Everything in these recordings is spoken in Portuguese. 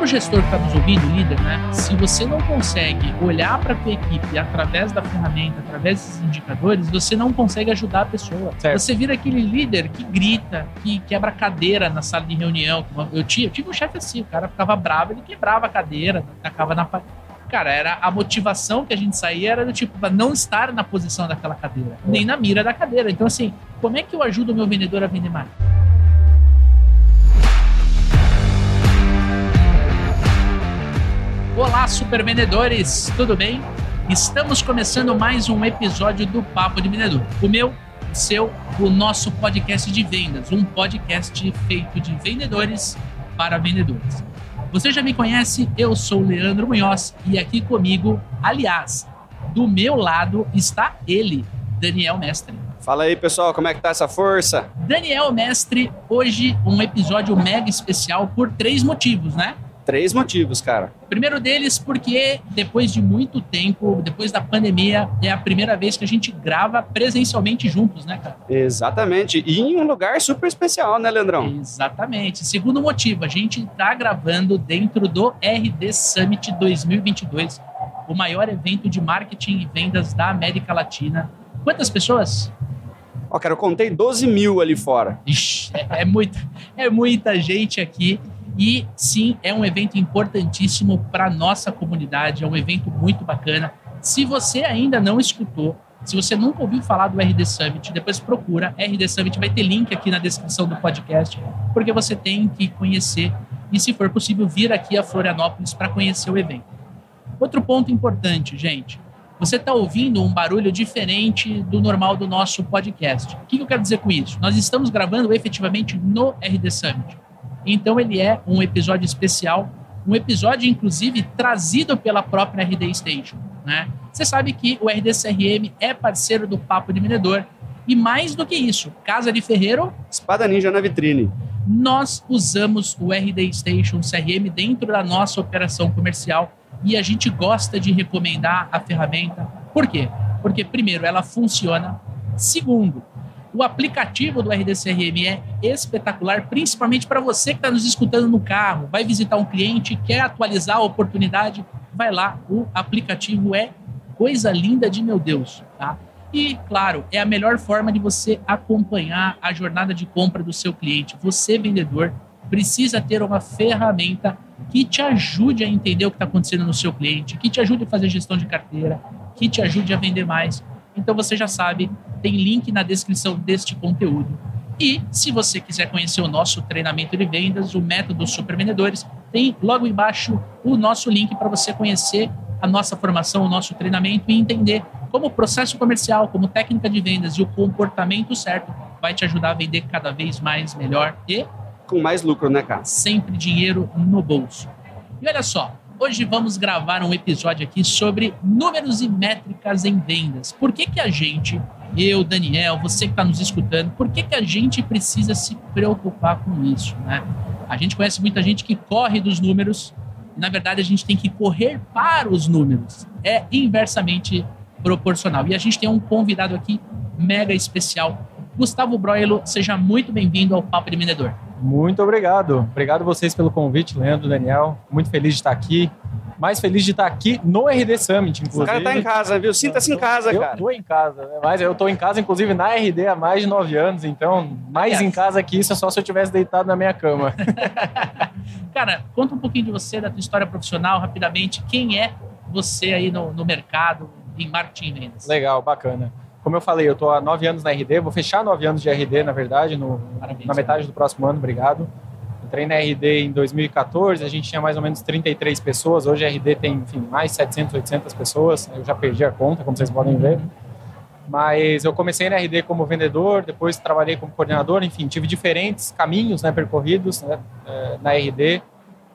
para o gestor que está nos ouvindo, líder, né? Se você não consegue olhar para a tua equipe através da ferramenta, através desses indicadores, você não consegue ajudar a pessoa. Certo. Você vira aquele líder que grita, que quebra cadeira na sala de reunião. Eu, tinha, eu tive um chefe assim, o cara ficava bravo, ele quebrava a cadeira, tacava na cara, era a motivação que a gente saía era do tipo, não estar na posição daquela cadeira, nem na mira da cadeira. Então, assim, como é que eu ajudo o meu vendedor a vender mais? Olá, super vendedores, tudo bem? Estamos começando mais um episódio do Papo de Vendedor. O meu, o seu, o nosso podcast de vendas, um podcast feito de vendedores para vendedores. Você já me conhece, eu sou o Leandro Munhoz e aqui comigo, aliás, do meu lado está ele, Daniel Mestre. Fala aí, pessoal, como é que tá essa força? Daniel Mestre, hoje um episódio mega especial por três motivos, né? Três motivos, cara. O primeiro deles, porque depois de muito tempo, depois da pandemia, é a primeira vez que a gente grava presencialmente juntos, né, cara? Exatamente. E em um lugar super especial, né, Leandrão? Exatamente. Segundo motivo, a gente tá gravando dentro do RD Summit 2022, o maior evento de marketing e vendas da América Latina. Quantas pessoas? Ó, oh, cara, eu contei 12 mil ali fora. Ixi, é, é, muita, é muita gente aqui. E sim, é um evento importantíssimo para nossa comunidade, é um evento muito bacana. Se você ainda não escutou, se você nunca ouviu falar do RD Summit, depois procura. RD Summit vai ter link aqui na descrição do podcast, porque você tem que conhecer e, se for possível, vir aqui a Florianópolis para conhecer o evento. Outro ponto importante, gente. Você está ouvindo um barulho diferente do normal do nosso podcast. O que eu quero dizer com isso? Nós estamos gravando efetivamente no RD Summit. Então ele é um episódio especial, um episódio inclusive trazido pela própria RD Station. Né? Você sabe que o RD CRM é parceiro do Papo de Vendedor e mais do que isso, Casa de Ferreiro, Espada Ninja na vitrine. Nós usamos o RD Station CRM dentro da nossa operação comercial e a gente gosta de recomendar a ferramenta. Por quê? Porque primeiro ela funciona, segundo, o aplicativo do RDCRM é espetacular, principalmente para você que está nos escutando no carro, vai visitar um cliente, quer atualizar a oportunidade, vai lá, o aplicativo é coisa linda de meu Deus, tá? E, claro, é a melhor forma de você acompanhar a jornada de compra do seu cliente. Você, vendedor, precisa ter uma ferramenta que te ajude a entender o que está acontecendo no seu cliente, que te ajude a fazer gestão de carteira, que te ajude a vender mais. Então você já sabe, tem link na descrição deste conteúdo. E se você quiser conhecer o nosso treinamento de vendas, o método Super Vendedores, tem logo embaixo o nosso link para você conhecer a nossa formação, o nosso treinamento e entender como o processo comercial, como técnica de vendas e o comportamento certo vai te ajudar a vender cada vez mais, melhor e com mais lucro, né, cara? Sempre dinheiro no bolso. E olha só, Hoje vamos gravar um episódio aqui sobre números e métricas em vendas. Por que, que a gente, eu, Daniel, você que está nos escutando, por que, que a gente precisa se preocupar com isso? Né? A gente conhece muita gente que corre dos números, e na verdade a gente tem que correr para os números. É inversamente proporcional. E a gente tem um convidado aqui mega especial. Gustavo Broilo, seja muito bem-vindo ao Papo de Vendedor. Muito obrigado. Obrigado vocês pelo convite, Leandro, Daniel. Muito feliz de estar aqui. Mais feliz de estar aqui no RD Summit, inclusive. O cara tá em casa, viu? Sinta-se em casa, eu cara. Eu tô em casa, né? mas eu tô em casa, inclusive, na RD há mais de nove anos, então mais yes. em casa que isso é só se eu tivesse deitado na minha cama. cara, conta um pouquinho de você, da tua história profissional, rapidamente. Quem é você aí no, no mercado, em marketing e vendas? Legal, bacana. Como eu falei, eu estou há nove anos na RD, vou fechar nove anos de RD, na verdade, no, Parabéns, na metade do próximo ano, obrigado. Entrei na RD em 2014, a gente tinha mais ou menos 33 pessoas, hoje a RD tem, enfim, mais 700, 800 pessoas, eu já perdi a conta, como vocês podem ver. Mas eu comecei na RD como vendedor, depois trabalhei como coordenador, enfim, tive diferentes caminhos né, percorridos né, eh, na RD.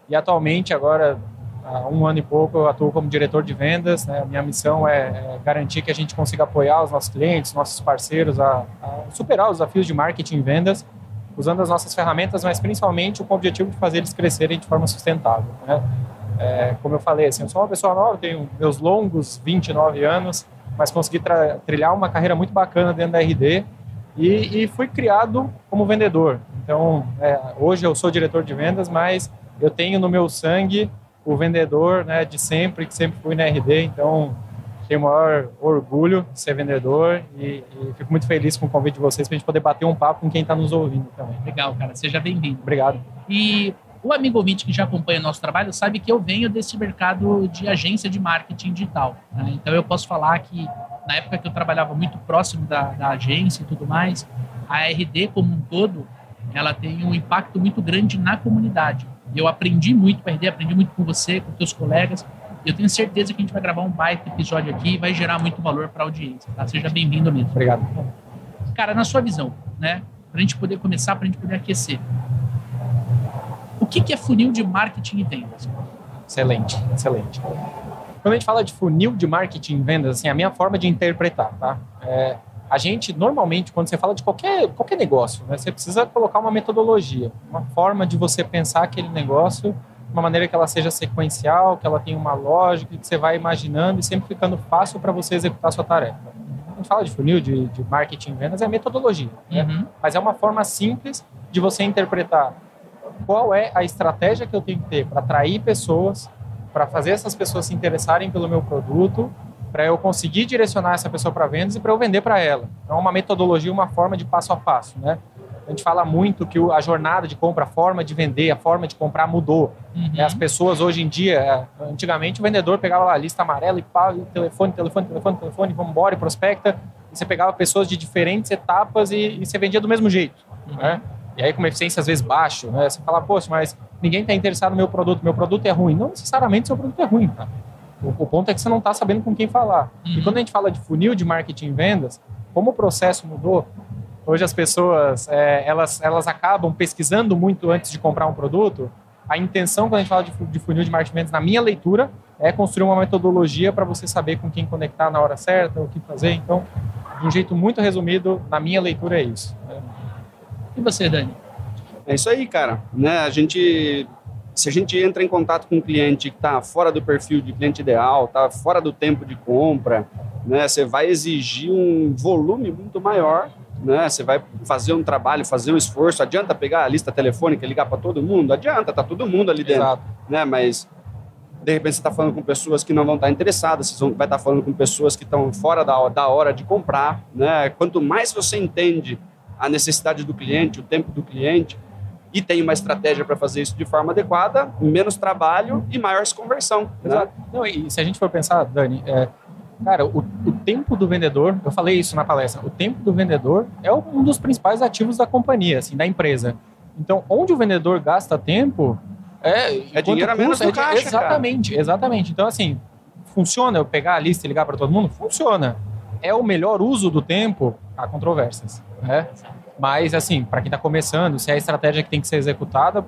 E atualmente, agora, há um ano e pouco eu atuo como diretor de vendas. Né? Minha missão é, é, garantir que a gente consiga apoiar os nossos clientes, nossos parceiros a, a, superar os desafios de marketing e vendas, usando as nossas ferramentas, mas principalmente com o objetivo de fazer eles crescerem de forma sustentável. Né? É, como eu falei, assim, eu sou uma pessoa nova, tenho meus longos 29 anos, mas consegui trilhar uma carreira muito bacana dentro da RD e, e fui criado como vendedor. Então, é, hoje eu sou diretor de vendas, mas eu tenho no meu sangue o vendedor né, de sempre, que sempre fui na RD, então tenho o maior orgulho de ser vendedor e, e fico muito feliz com o convite de vocês para a gente poder bater um papo com quem está nos ouvindo também. Legal, cara. Seja bem-vindo. Obrigado. E o amigo ouvinte que já acompanha nosso trabalho sabe que eu venho desse mercado de agência de marketing digital. Né? Então eu posso falar que na época que eu trabalhava muito próximo da, da agência e tudo mais, a RD como um todo, ela tem um impacto muito grande na comunidade. Eu aprendi muito com a RD, aprendi muito com você, com teus colegas, eu tenho certeza que a gente vai gravar um baita episódio aqui e vai gerar muito valor para a audiência. Tá? Seja bem-vindo mesmo. Obrigado. Cara, na sua visão, né? Para a gente poder começar, para a gente poder aquecer. O que, que é funil de marketing e vendas? Excelente, excelente. Quando a gente fala de funil de marketing e vendas, assim, a minha forma de interpretar, tá? É, a gente, normalmente, quando você fala de qualquer, qualquer negócio, né, você precisa colocar uma metodologia, uma forma de você pensar aquele negócio uma maneira que ela seja sequencial, que ela tenha uma lógica, que você vai imaginando e sempre ficando fácil para você executar a sua tarefa. A gente fala de funil, de, de marketing vendas, é metodologia. Né? Uhum. Mas é uma forma simples de você interpretar qual é a estratégia que eu tenho que ter para atrair pessoas, para fazer essas pessoas se interessarem pelo meu produto, para eu conseguir direcionar essa pessoa para vendas e para eu vender para ela. Então, é uma metodologia, uma forma de passo a passo, né? A gente fala muito que a jornada de compra, a forma de vender, a forma de comprar mudou. Uhum. As pessoas hoje em dia, é, antigamente o vendedor pegava lá a lista amarela e pá, telefone, telefone, telefone, telefone, vamos embora e prospecta. E você pegava pessoas de diferentes etapas e, e você vendia do mesmo jeito. Uhum. Né? E aí com uma eficiência às vezes baixa, né? Você fala, poxa, mas ninguém está interessado no meu produto, meu produto é ruim. Não necessariamente seu produto é ruim, tá? O, o ponto é que você não está sabendo com quem falar. Uhum. E quando a gente fala de funil de marketing e vendas, como o processo mudou, Hoje as pessoas é, elas, elas acabam pesquisando muito antes de comprar um produto. A intenção, quando a gente fala de, de funil de marketing na minha leitura, é construir uma metodologia para você saber com quem conectar na hora certa, o que fazer. Então, de um jeito muito resumido, na minha leitura é isso. E você, Dani? É isso aí, cara. Né? A gente, se a gente entra em contato com um cliente que está fora do perfil de cliente ideal, está fora do tempo de compra, né? Você vai exigir um volume muito maior né? Você vai fazer um trabalho, fazer um esforço. Adianta pegar a lista telefônica e ligar para todo mundo? Adianta, tá todo mundo ali dentro. Exato. Né? Mas de repente você está falando com pessoas que não vão estar interessadas, você vai estar falando com pessoas que estão fora da, da hora de comprar. Né? Quanto mais você entende a necessidade do cliente, o tempo do cliente, e tem uma estratégia para fazer isso de forma adequada, menos trabalho e maior conversão. Né? Exato. Né? Não, e se a gente for pensar, Dani, é, Cara, o, o, tempo do vendedor, eu falei isso na palestra, o tempo do vendedor é um dos principais ativos da companhia, assim, da empresa. Então, onde o vendedor gasta tempo é, é dinheiro a menos é, caixa, Exatamente, cara. exatamente. Então, assim, funciona eu pegar a lista e ligar para todo mundo? Funciona. É o melhor uso do tempo? Há controvérsias, né? Mas, assim, para quem está começando, se é a estratégia que tem que ser executada,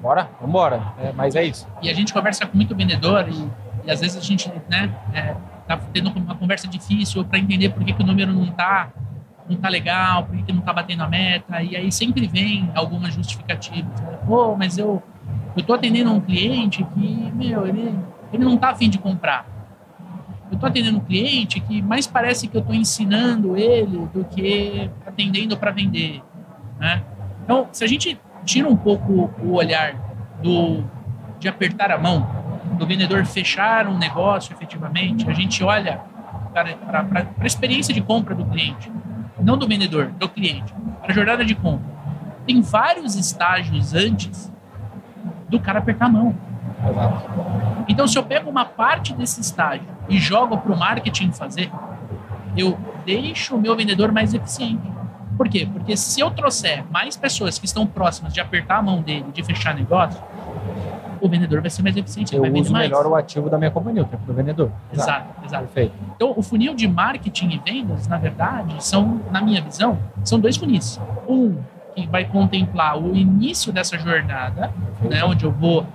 bora, vamos embora. É, mas é isso. E a gente conversa com muito vendedor e, e às vezes a gente, né, é, tá tendo uma conversa difícil para entender por que, que o número não tá não tá legal, por que, que não tá batendo a meta, e aí sempre vem algumas justificativas. Né? Pô, mas eu, eu tô atendendo um cliente que, meu, ele, ele não tá afim de comprar. Eu tô atendendo um cliente que mais parece que eu tô ensinando ele do que atendendo para vender, né? Então, se a gente tira um pouco o olhar do de apertar a mão do vendedor fechar um negócio efetivamente, a gente olha para a experiência de compra do cliente, não do vendedor, do cliente, para a jornada de compra. Tem vários estágios antes do cara apertar a mão. Então, se eu pego uma parte desse estágio e jogo para o marketing fazer, eu deixo o meu vendedor mais eficiente. Por quê? Porque se eu trouxer mais pessoas que estão próximas de apertar a mão dele, de fechar negócio, o vendedor vai ser mais eficiente. Eu vai uso mais. melhor o ativo da minha companhia, o tempo do vendedor. Exato, exato. Perfeito. Então, o funil de marketing e vendas, na verdade, são, na minha visão, são dois funis. Um que vai contemplar o início dessa jornada, né, onde eu vou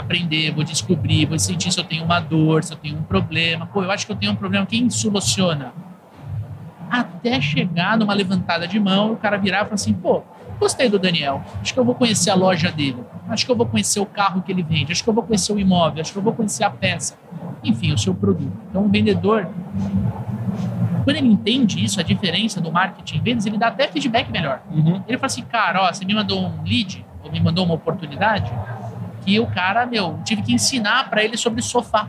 aprender, vou descobrir, vou sentir se eu tenho uma dor, se eu tenho um problema. Pô, eu acho que eu tenho um problema, quem soluciona? Até chegar numa levantada de mão, o cara virar e falar assim, pô, Gostei do Daniel. Acho que eu vou conhecer a loja dele. Acho que eu vou conhecer o carro que ele vende. Acho que eu vou conhecer o imóvel. Acho que eu vou conhecer a peça. Enfim, o seu produto. Então, o vendedor, quando ele entende isso, a diferença do marketing e vendas, ele dá até feedback melhor. Uhum. Ele fala assim, cara, ó, você me mandou um lead, ou me mandou uma oportunidade, que o cara, meu, tive que ensinar para ele sobre sofá.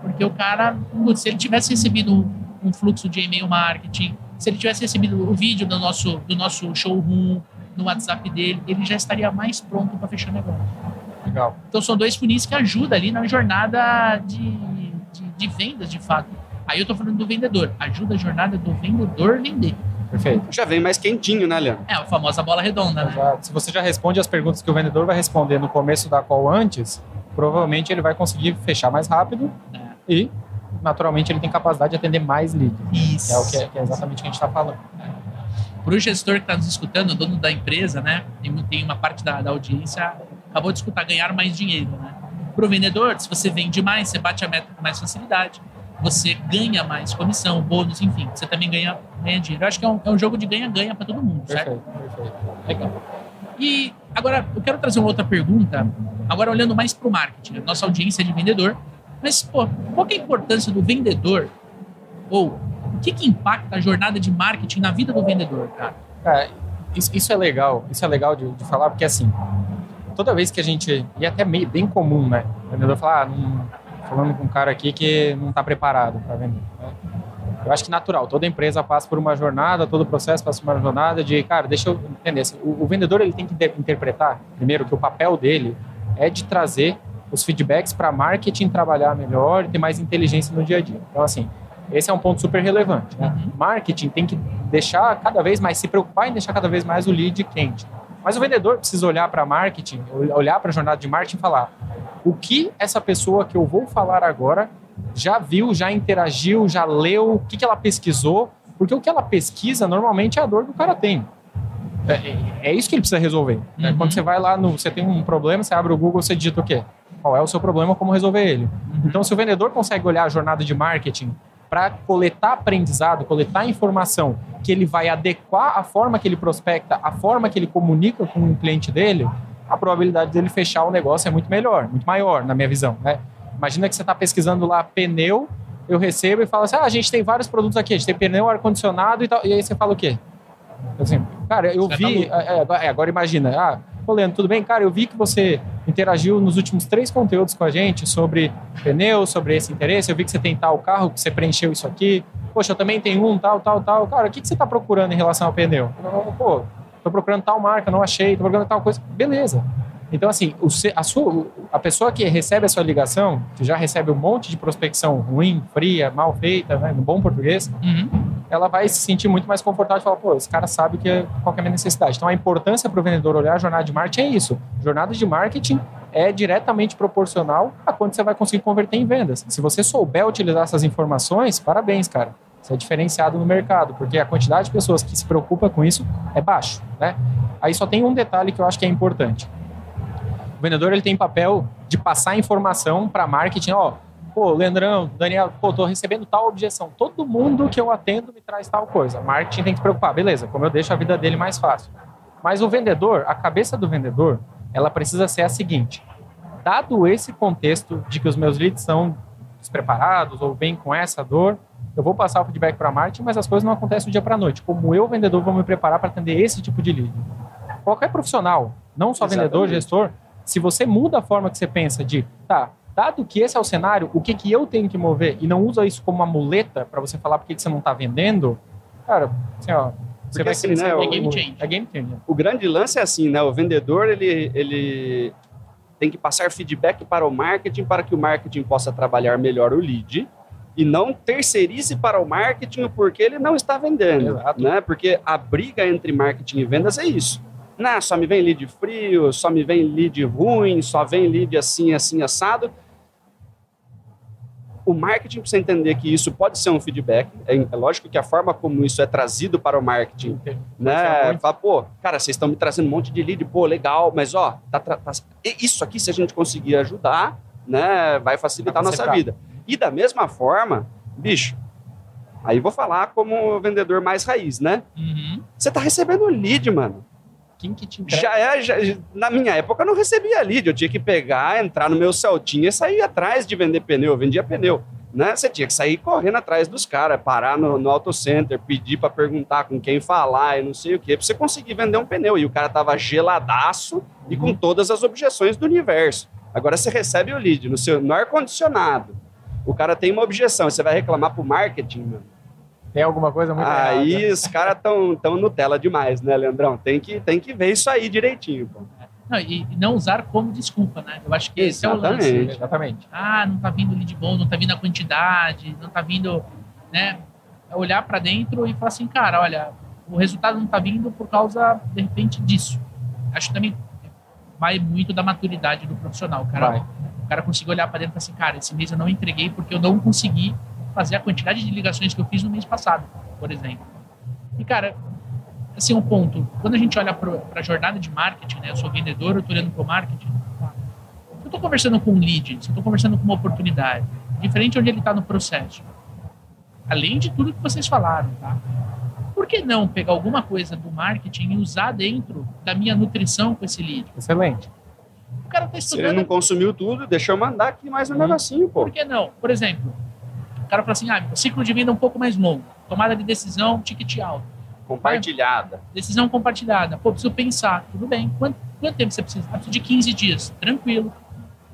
Porque o cara, se ele tivesse recebido um fluxo de e-mail marketing, se ele tivesse recebido o vídeo do nosso, do nosso showroom no WhatsApp dele, ele já estaria mais pronto para fechar negócio. Legal. Então são dois funis que ajudam ali na jornada de, de, de vendas, de fato. Aí eu estou falando do vendedor. Ajuda a jornada do vendedor vender. Perfeito. Já vem mais quentinho, né, Leandro? É, a famosa bola redonda, né? Exato. Se você já responde as perguntas que o vendedor vai responder no começo da call antes, provavelmente ele vai conseguir fechar mais rápido É. e, naturalmente, ele tem capacidade de atender mais leads. Isso. É o que é, que é exatamente o que a gente está falando. Para o gestor que está nos escutando, o dono da empresa, né? Tem, tem uma parte da, da audiência, acabou de escutar, ganhar mais dinheiro, né? Para o vendedor, se você vende mais, você bate a meta com mais facilidade, você ganha mais comissão, bônus, enfim, você também ganha, ganha dinheiro. Eu acho que é um, é um jogo de ganha-ganha para todo mundo, certo? Perfeito, perfeito. Legal. E agora, eu quero trazer uma outra pergunta, agora olhando mais para o marketing. A nossa audiência é de vendedor, mas, pô, qual é a importância do vendedor? Ou o que, que impacta a jornada de marketing na vida do vendedor, cara? Cara, isso, isso é legal, isso é legal de, de falar, porque assim, toda vez que a gente. E é até meio, bem comum, né? O vendedor falar, ah, não, falando com um cara aqui que não está preparado para vender. né? Eu acho que natural, toda empresa passa por uma jornada, todo processo passa por uma jornada de, cara, deixa eu entender. assim, O, o vendedor ele tem que interpretar, primeiro, que o papel dele é de trazer os feedbacks para marketing trabalhar melhor e ter mais inteligência no dia a dia. Então, assim, esse é um ponto super relevante. Né? Uhum. Marketing tem que deixar cada vez mais, se preocupar em deixar cada vez mais o lead quente. Mas o vendedor precisa olhar para marketing, olhar para a jornada de marketing e falar o que essa pessoa que eu vou falar agora já viu, já interagiu, já leu, o que, que ela pesquisou, porque o que ela pesquisa normalmente é a dor que o cara tem. É, é- é isso que ele precisa resolver. né? Uhum. Quando você vai lá, no, você tem um problema, você abre o Google, você digita o quê? Qual é o seu problema, como resolver ele. Então, se o vendedor consegue olhar a jornada de marketing para coletar aprendizado, coletar informação que ele vai adequar a forma que ele prospecta, a forma que ele comunica com o cliente dele, a probabilidade dele fechar o negócio é muito melhor, muito maior, na minha visão. Né? Imagina que você está pesquisando lá pneu, eu recebo e falo assim: ah, a gente tem vários produtos aqui, a gente tem pneu, ar-condicionado e tal. E aí você fala o quê? Assim, cara, eu Você vi. tá é, é, agora- imagina, ah, Ô, Leandro, tudo bem? Cara, eu vi que você interagiu nos últimos três conteúdos com a gente sobre pneu, sobre esse interesse. Eu vi que você tem tal carro, que você preencheu isso aqui. Poxa, eu também tenho um, tal, tal, tal. Cara, o que, que você está procurando em relação ao pneu? Eu, Pô, tô procurando tal marca, não achei, tô procurando tal coisa. Beleza. Então, assim, a, sua, a pessoa que recebe a sua ligação, que já recebe um monte de prospecção ruim, fria, mal feita, né, no bom português, Uhum. ela vai se sentir muito mais confortável e falar, pô, esse cara sabe que é, qual que é a minha necessidade. Então, a importância para o vendedor olhar a jornada de marketing é isso. Jornada de marketing é diretamente proporcional a quanto você vai conseguir converter em vendas. Se você souber utilizar essas informações, parabéns, cara. Você é diferenciado no mercado, porque a quantidade de pessoas que se preocupa com isso é baixo, né? Aí só tem um detalhe que eu acho que é importante. O vendedor ele tem papel de passar informação para marketing, ó, pô, Leandrão, Daniel, pô, tô recebendo tal objeção. Todo mundo que eu atendo me traz tal coisa. Marketing tem que se preocupar, beleza, como eu deixo a vida dele mais fácil. Mas o vendedor, a cabeça do vendedor, ela precisa ser a seguinte: dado esse contexto de que os meus leads são despreparados ou vêm com essa dor, eu vou passar o feedback para marketing, mas as coisas não acontecem do dia para a noite. Como eu, vendedor, vou me preparar para atender esse tipo de lead? Qualquer profissional, não só vendedor, Exatamente. gestor, se você muda a forma que você pensa de, tá, dado que esse é o cenário, o que, que eu tenho que mover e não usa isso como uma muleta para você falar por que você não está vendendo, cara, assim, ó, você Porque vai assim, né, no- o- game changer. É game changer. O grande lance é assim, né? O vendedor ele, ele tem que passar feedback para o marketing para que o marketing possa trabalhar melhor o lead e não terceirize para o marketing porque ele não está vendendo, Exato. né? Porque a briga entre marketing e vendas é isso. Não, só me vem lead frio, só me vem lead ruim, só vem lead assim, assim, assado. O marketing precisa entender que isso pode ser um feedback. É, é lógico que a forma como isso é trazido para o marketing né? Fala, pô, cara, vocês estão me trazendo um monte de lead, pô, legal, mas ó, tá, tá- isso aqui, se a gente conseguir ajudar, né, vai facilitar a nossa facilitar. vida. E da mesma forma, bicho, aí vou falar como vendedor mais raiz, né? Uhum. Você tá recebendo lead, mano. Quem que te entrega? Já é, já- na minha época eu não recebia lead, eu tinha que pegar, entrar no meu Celtinha e sair atrás de vender pneu, eu vendia pneu. né? Você tinha que sair correndo atrás dos caras, parar no, no auto center, pedir para perguntar com quem falar e não sei o quê, para você conseguir vender um pneu. E o cara tava geladaço uhum. e com uhum. todas as objeções do universo. Agora você recebe o lead no seu no ar condicionado. O cara tem uma objeção, você vai reclamar pro marketing, mano. Tem alguma coisa muito Aí errada. os caras tão tão Nutella demais, né, Leandrão? Tem que tem que ver isso aí direitinho, pô. Não, e, não usar como desculpa, né? Eu acho que esse é o lance. Exatamente. Ah, não tá vindo lead bom, não tá vindo a quantidade, não tá vindo, né? É olhar para dentro e falar assim, cara, olha, o resultado não tá vindo por causa, de repente, disso. Acho que também vai muito da maturidade do profissional. Cara, vai. o cara conseguir olhar para dentro e falar assim, cara, esse mês eu não entreguei porque eu não consegui fazer a quantidade de ligações que eu fiz no mês passado, por exemplo. E, cara, assim, um ponto. Quando a gente olha para a jornada de marketing, né? Eu sou vendedor, eu estou olhando para o marketing. eu estou conversando com um lead, se eu estou conversando com uma oportunidade, diferente onde ele está no processo. Além de tudo que vocês falaram, tá? Por que não pegar alguma coisa do marketing e usar dentro da minha nutrição com esse lead? Excelente. O cara está estudando. Se ele não consumiu tudo, deixa eu mandar aqui mais um negocinho, pô. Por que não? Por exemplo, o cara fala assim: ah, ciclo de venda é um pouco mais longo, tomada de decisão, ticket alto Compartilhada. Decisão compartilhada. Pô, preciso pensar. Tudo bem. Quanto, quanto tempo você precisa? Ah, preciso de 15 dias. Tranquilo.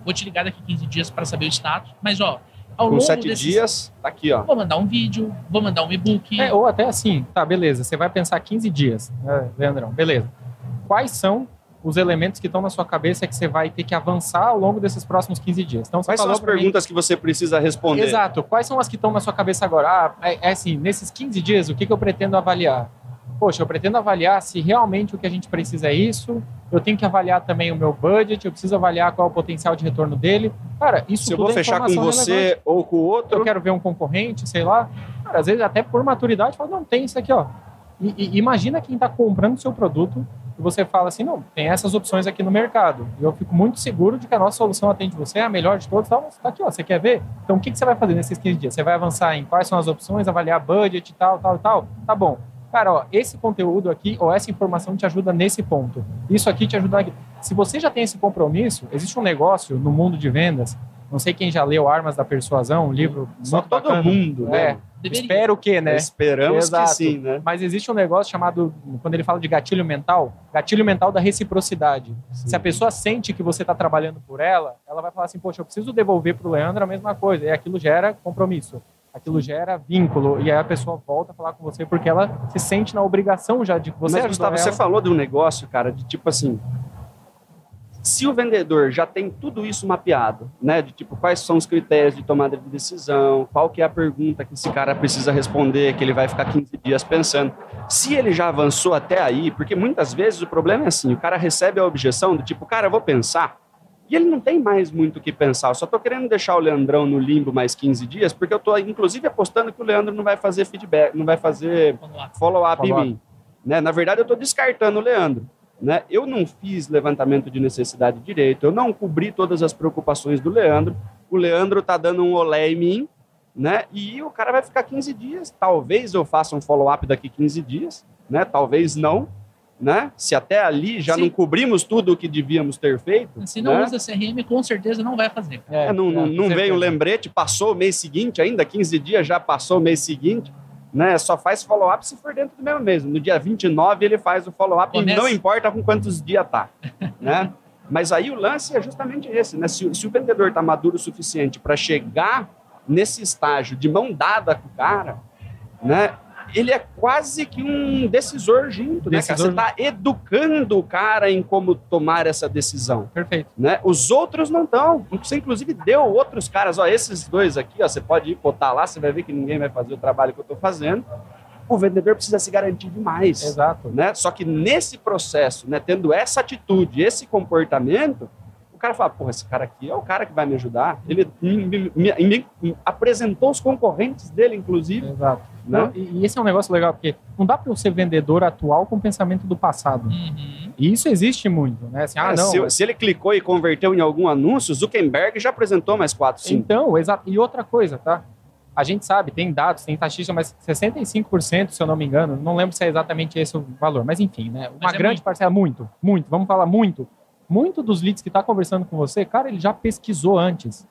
Vou te ligar daqui 15 dias para saber o status. Mas, ó, ao Com longo sete desses... dias, tá aqui, ó. Vou mandar um vídeo, vou mandar um e-book. É, ou até assim, tá, beleza. Você vai pensar 15 dias, né, Leandrão? Beleza. Quais são os elementos que estão na sua cabeça que você vai ter que avançar ao longo desses próximos 15 dias. Então, Quais são as perguntas mim... que você precisa responder? Exato. Quais são as que estão na sua cabeça agora? Ah, é, é assim, nesses 15 dias, o que, que eu pretendo avaliar? poxa, eu pretendo avaliar se realmente o que a gente precisa é isso, eu tenho que avaliar também o meu budget, eu preciso avaliar qual é o potencial de retorno dele. Cara, isso Se eu vou é fechar com você relevante. ou com o outro. Eu quero ver um concorrente, sei lá. Cara, às vezes até por maturidade, fala, não, tem isso aqui, ó. E, e imagina quem está comprando o seu produto e você fala assim, não, tem essas opções aqui no mercado. E eu fico muito seguro de que a nossa solução atende você, é a melhor de todas. Então, tá aqui, ó, você quer ver? Então, o que, que você vai fazer nesses 15 dias? Você vai avançar em quais são as opções, avaliar budget e tal, tal, tal? Tá bom cara, ó, esse conteúdo aqui ou essa informação te ajuda nesse ponto. Isso aqui te ajuda. Aqui. Se você já tem esse compromisso, existe um negócio no mundo de vendas. Não sei quem já leu Armas da Persuasão, um livro Só todo bacana. mundo, né? É. Espero que, né? Esperamos Exato. que sim, né? Mas existe um negócio chamado, quando ele fala de gatilho mental, gatilho mental da reciprocidade. Sim. Se a pessoa sente que você está trabalhando por ela, ela vai falar assim, poxa, eu preciso devolver para o Leandro a mesma coisa. E aquilo gera compromisso aquilo gera vínculo e aí a pessoa volta a falar com você porque ela se sente na obrigação já de você Mas, Gustavo, você falou de um negócio, cara, de tipo assim, se o vendedor já tem tudo isso mapeado, né, de tipo quais são os critérios de tomada de decisão, qual que é a pergunta que esse cara precisa responder, que ele vai ficar 15 dias pensando. Se ele já avançou até aí, porque muitas vezes o problema é assim, o cara recebe a objeção do tipo, cara, eu vou pensar, e ele não tem mais muito o que pensar. Eu só estou querendo deixar o Leandrão no limbo mais 15 dias, porque eu estou, inclusive, apostando que o Leandro não vai fazer feedback, não vai fazer follow-up follow em mim. Né? Na verdade, eu estou descartando o Leandro. Né? Eu não fiz levantamento de necessidade direito, eu não cobri todas as preocupações do Leandro. O Leandro está dando um olé em mim, né? E o cara vai ficar 15 dias. Talvez eu faça um follow-up daqui 15 dias, né? Talvez não né? Se até ali já Sim. não cobrimos tudo o que devíamos ter feito. Se não né? usa CRM, com certeza não vai fazer. É, é, não, é, não veio o lembrete, passou o mês seguinte, ainda 15 dias já passou o mês seguinte. Né? Só faz follow-up se for dentro do mesmo mês. No dia 29 ele faz o follow-up e não importa com quantos dias tá. né? Mas aí o lance é justamente esse, né? Se, se o vendedor está maduro o suficiente para chegar nesse estágio de mão dada com o cara, né? Ele é quase que um decisor junto, né, decisor. né, Você está educando o cara em como tomar essa decisão. Perfeito. Né? Os outros não estão. Você, inclusive, deu outros caras, ó, esses dois aqui, ó, você pode ir botar lá, você vai ver que ninguém vai fazer o trabalho que eu estou fazendo. O vendedor precisa se garantir demais. Exato. Né? Só que nesse processo, né, tendo essa atitude, esse comportamento, cara fala, porra, esse cara aqui é o cara que vai me ajudar. Ele me, me, me, me apresentou os concorrentes dele, inclusive. Exato. Né? Não, e, esse é um negócio legal, porque não dá para eu ser vendedor atual com o pensamento do passado. Uhum. E isso existe muito, né? Assim, ah, é, não, se, se, ele clicou e converteu em algum anúncio, Zuckerberg já apresentou mais quatro, cinco. Então, exato. E outra coisa, tá? A gente sabe, tem dados, tem estatística, mas 65%, se eu não me engano, não lembro se é exatamente esse o valor, mas enfim, né? Uma é grande muito. parcela, muito, muito, vamos falar muito. Muito dos leads que está conversando com você, cara, ele já pesquisou antes.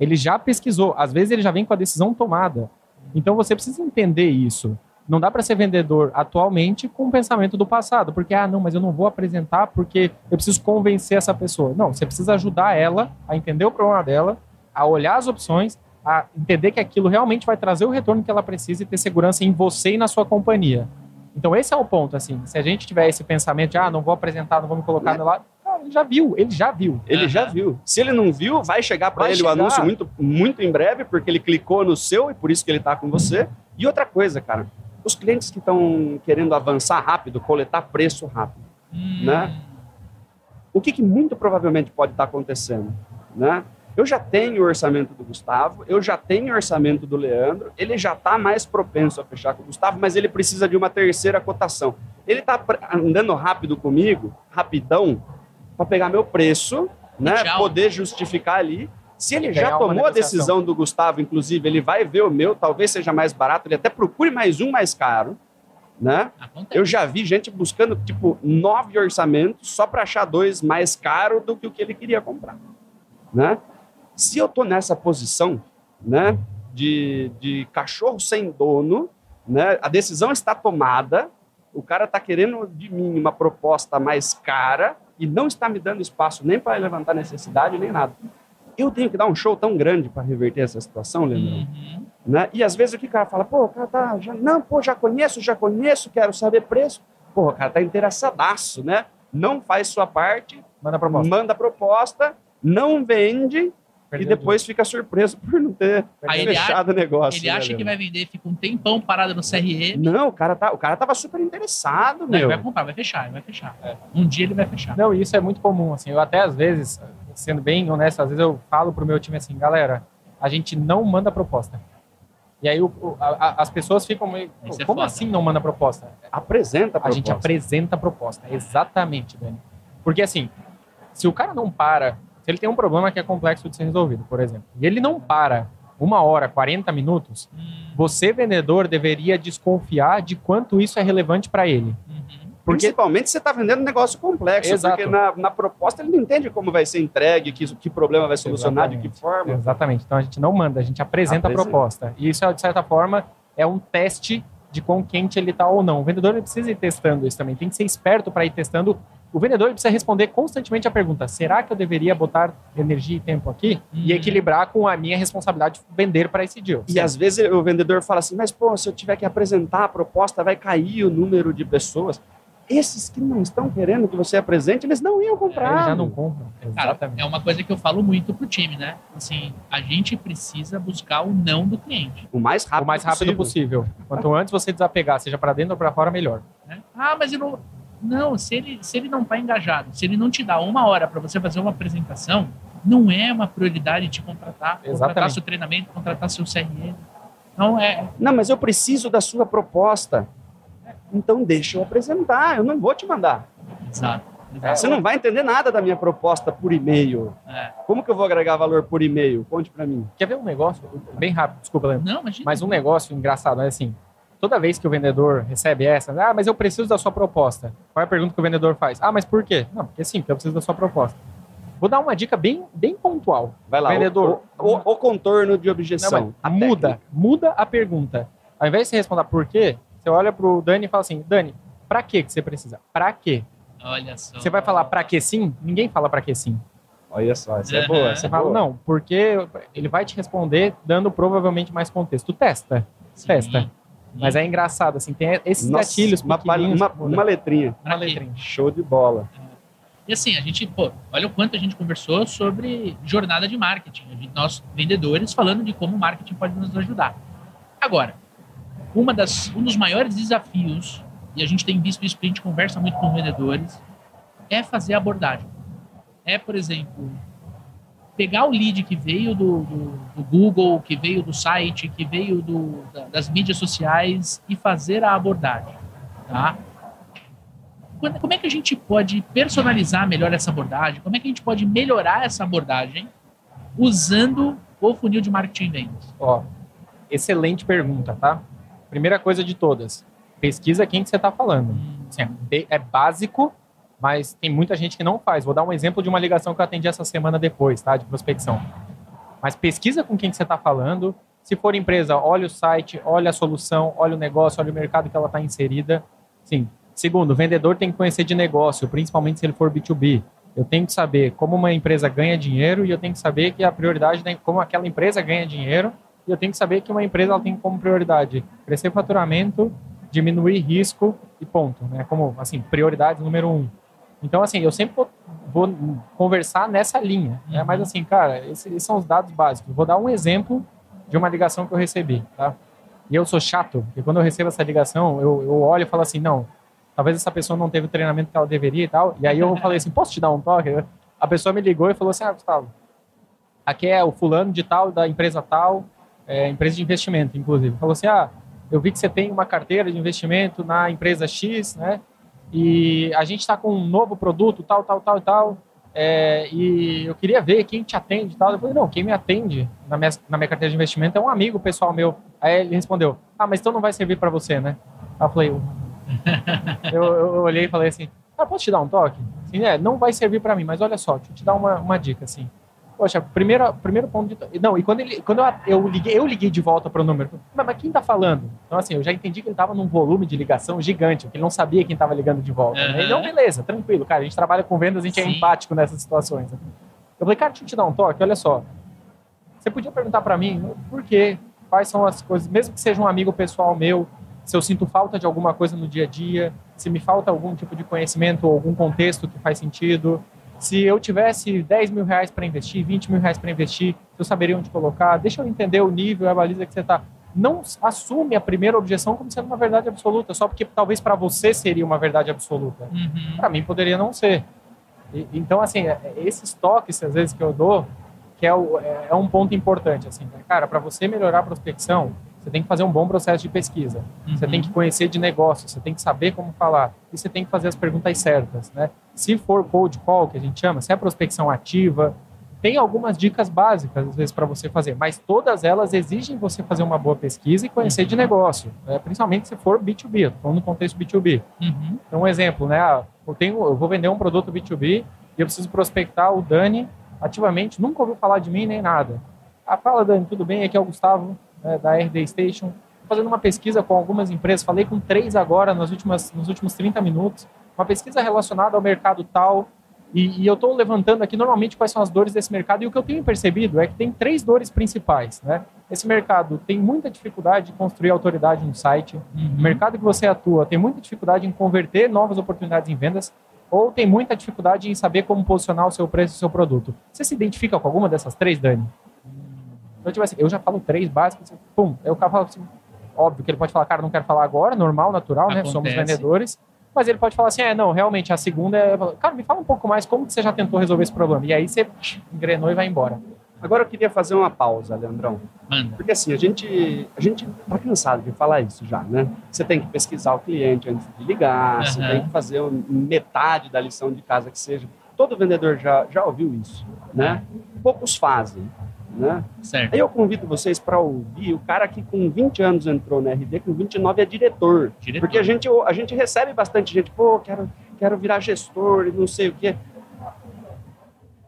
Ele já pesquisou, às vezes ele já vem com a decisão tomada. Então você precisa entender isso. Não dá para ser vendedor atualmente com o pensamento do passado, porque ah, não, mas eu não vou apresentar porque eu preciso convencer essa pessoa. Não, você precisa ajudar ela a entender o problema dela, a olhar as opções, a entender que aquilo realmente vai trazer o retorno que ela precisa e ter segurança em você e na sua companhia. Então esse é o ponto, assim, se a gente tiver esse pensamento de ah, não vou apresentar, não vou me colocar no lado, ele já viu, ele já viu. Ele já viu. Se ele não viu, vai chegar para ele chegar. o anúncio muito, muito em breve, porque ele clicou no seu e por isso que ele está com você. E outra coisa, cara, os clientes que estão querendo avançar rápido, coletar preço rápido, Hum, Né? o que, que muito provavelmente pode estar acontecendo, né? Eu já tenho o orçamento do Gustavo, eu já tenho o orçamento do Leandro, ele já está mais propenso a fechar com o Gustavo, mas ele precisa de uma terceira cotação. Ele está andando rápido comigo, rapidão, para pegar meu preço, né? tchau. Poder justificar ali. Se ele já tomou a decisão do Gustavo, inclusive, ele vai ver o meu, talvez seja mais barato, ele até procure mais um mais caro, né? Acontece. Eu já vi gente buscando, tipo, nove orçamentos só para achar dois mais caro do que o que ele queria comprar, né? Se eu tô nessa posição, né, de, de cachorro sem dono, né, a decisão está tomada, o cara tá querendo de mim uma proposta mais cara e não está me dando espaço nem para levantar necessidade nem nada. Eu tenho que dar um show tão grande para reverter essa situação, Leandro? Uhum. né? E às vezes o que o cara fala, pô, o cara tá, já, não, pô, já conheço, já conheço, quero saber preço. Pô, o cara tá interessadaço, né? Não faz sua parte, Manda a proposta. manda proposta, não vende Perdeu e depois fica surpreso por não ter Aí fechado o negócio. Ele né, acha que vai vender, fica um tempão parado no CRM. Não, o cara, tá, o cara tava super interessado, Não, ele meu. vai comprar, vai fechar, ele vai fechar. Um dia ele vai fechar. Não, e isso é muito comum, assim, eu até às vezes, sendo bem honesto, às vezes eu falo pro meu time assim, galera, a gente não manda proposta. E aí o- o- a- a- as pessoas ficam meio, "Pô, Isso é como foda. assim não manda proposta? Apresenta a A gente proposta. apresenta a proposta, exatamente, Dani. Porque assim, se o cara não para, se ele tem um problema que é complexo de ser resolvido, por exemplo, e ele não para uma hora, 40 minutos, Hum, você, vendedor, deveria desconfiar de quanto isso é relevante para ele. uhum. Porque Principalmente se você está vendendo um negócio complexo, Exato. porque na, na proposta ele não entende como vai ser entregue, que, que problema vai solucionar, de que Exatamente. forma. Exatamente. Então a gente não manda, a gente apresenta, Apresenta. a proposta. E isso, de certa forma, é um teste de quão quente ele está ou não. O vendedor precisa ir testando isso também. Tem que ser esperto para ir testando. O vendedor precisa responder constantemente a pergunta: será que eu deveria botar energia e tempo aqui? E Uhum. equilibrar com a minha responsabilidade de vender para esse deal. E às vezes o vendedor fala assim, mas pô, se eu tiver que apresentar a proposta, vai cair o número de pessoas. Esses que não estão querendo que você apresente, eles não iam comprar. Ele já não compra. Cara, Exatamente. é uma coisa que eu falo muito pro time, né? Assim, a gente precisa buscar o não do cliente. O mais rápido, o mais rápido possível. Quanto antes você desapegar, seja para dentro ou para fora, melhor. né? Ah, mas eu não. Não, se ele, se ele não tá engajado, se ele não te dá uma hora para você fazer uma apresentação, não é uma prioridade te contratar, contratar Exatamente. seu treinamento, contratar seu CRM. Não é. Não, mas eu preciso da sua proposta. Então deixa eu apresentar, eu não vou te mandar. Exato. exato. Você não vai entender nada da minha proposta por e-mail. É. Como que eu vou agregar valor por e-mail? Conte para mim. Quer ver um negócio? Bem rápido, desculpa, Leandro. Não, imagina. Mas um negócio engraçado é assim: toda vez que o vendedor recebe essa, ah, mas eu preciso da sua proposta. Qual é a pergunta que o vendedor faz? Ah, mas por quê? Não, porque sim, porque eu preciso da sua proposta. Vou dar uma dica bem, bem pontual. Vai lá, Vendedor. O, o- o contorno de Não, objeção. a muda, técnica. muda a pergunta. Ao invés de você responder por quê, você olha pro Dani e fala assim: Dani, pra que que você precisa? Pra quê? Olha só. Você vai falar pra que sim? Ninguém fala pra que sim. Olha só, essa é Aham. boa. Essa Você é fala, boa. não, porque ele vai te responder dando provavelmente mais contexto. Testa, Sim. testa. Mas é engraçado, assim, tem esses Nossa, gatilhos uma, uma, uma letrinha. Pra Uma letrinha. Show de bola. E assim, a gente, pô, olha o quanto a gente conversou sobre jornada de marketing. A gente- nós, vendedores, falando de como o marketing pode nos ajudar. Agora, uma das, um dos maiores desafios, e a gente tem visto isso porque a gente conversa muito com vendedores, é fazer abordagem. É, por exemplo, pegar o lead que veio do, do- do Google, que veio do site, que veio do- da- das mídias sociais e fazer a abordagem. Tá? Como é que a gente pode personalizar melhor essa abordagem? Como é que a gente pode melhorar essa abordagem usando o funil de marketing vendas? Ó, excelente pergunta, tá? Primeira coisa de todas, pesquisa quem que você está falando. Assim, é be- é básico, mas tem muita gente que não faz. Vou dar um exemplo de uma ligação que eu atendi essa semana depois, tá? De prospecção. Mas pesquisa com quem que você está falando. Se for empresa, olha o site, olha a solução, olha o negócio, olha o mercado que ela está inserida. Sim. Segundo, o vendedor tem que conhecer de negócio, principalmente se ele for B2B. Eu tenho que saber como uma empresa ganha dinheiro e eu tenho que saber que a prioridade é como aquela empresa ganha dinheiro e eu tenho que saber que uma empresa ela tem como prioridade crescer faturamento, diminuir risco e ponto, né? Como assim prioridade número um. Então assim eu sempre vou, conversar nessa linha, né? Mas assim, cara, esses, esses, são os dados básicos. Vou dar um exemplo de uma ligação que eu recebi, tá? E eu sou chato, porque quando eu recebo essa ligação, eu, eu olho e falo assim, não, talvez essa pessoa não teve o treinamento que ela deveria e tal. E aí eu falei assim, posso te dar um toque? A pessoa me ligou e falou assim, ah, Gustavo, aqui é o fulano de tal, da empresa tal, é, empresa de investimento, inclusive. Falou assim, ah, eu vi que você tem uma carteira de investimento na empresa X, né? E a gente está com um novo produto, tal, tal, tal e tal. É, e eu queria ver quem te atende e tal. Eu falei, não, quem me atende na minha, na minha carteira de investimento é um amigo pessoal meu. Aí ele respondeu, ah, mas então não vai servir para você, né? Aí eu falei, eu, eu, olhei e falei assim, ah, posso te dar um toque? Assim, é, não vai servir para mim, mas olha só, deixa eu te dar uma, uma dica, assim. Poxa, primeiro, primeiro ponto de... Não, e quando, ele, quando eu, eu, liguei, eu liguei de volta para o número, mas, mas quem tá falando? Então, assim, eu já entendi que ele tava num volume de ligação gigante, que ele não sabia quem tava ligando de volta. Uhum. Né? Então, beleza, tranquilo, cara, a gente trabalha com vendas, a gente é Sim. é empático nessas situações. Eu falei, cara, deixa eu te dar um toque, olha só. Você podia perguntar para mim por quê? Quais são as coisas, mesmo que seja um amigo pessoal meu, se eu sinto falta de alguma coisa no dia a dia, se me falta algum tipo de conhecimento ou algum contexto que faz sentido. Se eu tivesse 10 mil reais para investir, 20 mil reais para investir, eu saberia onde colocar. Deixa eu entender o nível, a baliza que você está. Não assume a primeira objeção como sendo uma verdade absoluta, só porque talvez para você seria uma verdade absoluta. Uhum. Para mim poderia não ser. E, então, assim, é, é, esses toques, às vezes, que eu dou, que é, o, é, é um ponto importante. Assim, né? Cara, para você melhorar a prospecção, você tem que fazer um bom processo de pesquisa. Uhum. Você tem que conhecer de negócio, você tem que saber como falar e você tem que fazer as perguntas certas, né? Se for cold call, que a gente chama, se é prospecção ativa, tem algumas dicas básicas às vezes para você fazer, mas todas elas exigem você fazer uma boa pesquisa e conhecer uhum. de negócio, né? principalmente se for B2B, falando no contexto B2B. Uhum. Então, um exemplo, né? Ah, eu, tenho, eu vou vender um produto B2B e eu preciso prospectar o Dani ativamente, nunca ouviu falar de mim nem nada. Ah, fala Dani, tudo bem? Aqui é o Gustavo, né, da RD Station, fazendo uma pesquisa com algumas empresas, falei com três agora nas últimas, nos últimos 30 minutos, uma pesquisa relacionada ao mercado tal, e, e eu estou levantando aqui normalmente quais são as dores desse mercado, e o que eu tenho percebido é que tem três dores principais. Né? Esse mercado tem muita dificuldade de construir autoridade no site, uhum. o mercado que você atua tem muita dificuldade em converter novas oportunidades em vendas, ou tem muita dificuldade em saber como posicionar o seu preço e o seu produto. Você se identifica com alguma dessas três, Dani? Então, tipo assim, eu já falo três básicos, assim, pum, aí o cara fala assim, óbvio que ele pode falar, cara, não quero falar agora, normal, natural, Acontece. né? Somos vendedores. Mas ele pode falar assim, é, não, realmente, a segunda é... Cara, me fala um pouco mais como que você já tentou resolver esse problema. E aí você engrenou e vai embora. Agora eu queria fazer uma pausa, Leandrão. Manda. Porque assim, a gente, a gente tá cansado de falar isso já, né? Você tem que pesquisar o cliente antes de ligar, uhum. você tem que fazer metade da lição de casa que seja. Todo vendedor já, já ouviu isso, né? Poucos fazem. Né? Certo. Aí eu convido vocês para ouvir o cara que com 20 anos entrou na RD, com 29 é diretor. diretor. Porque a gente, a gente recebe bastante gente, pô, quero, quero virar gestor e não sei o quê.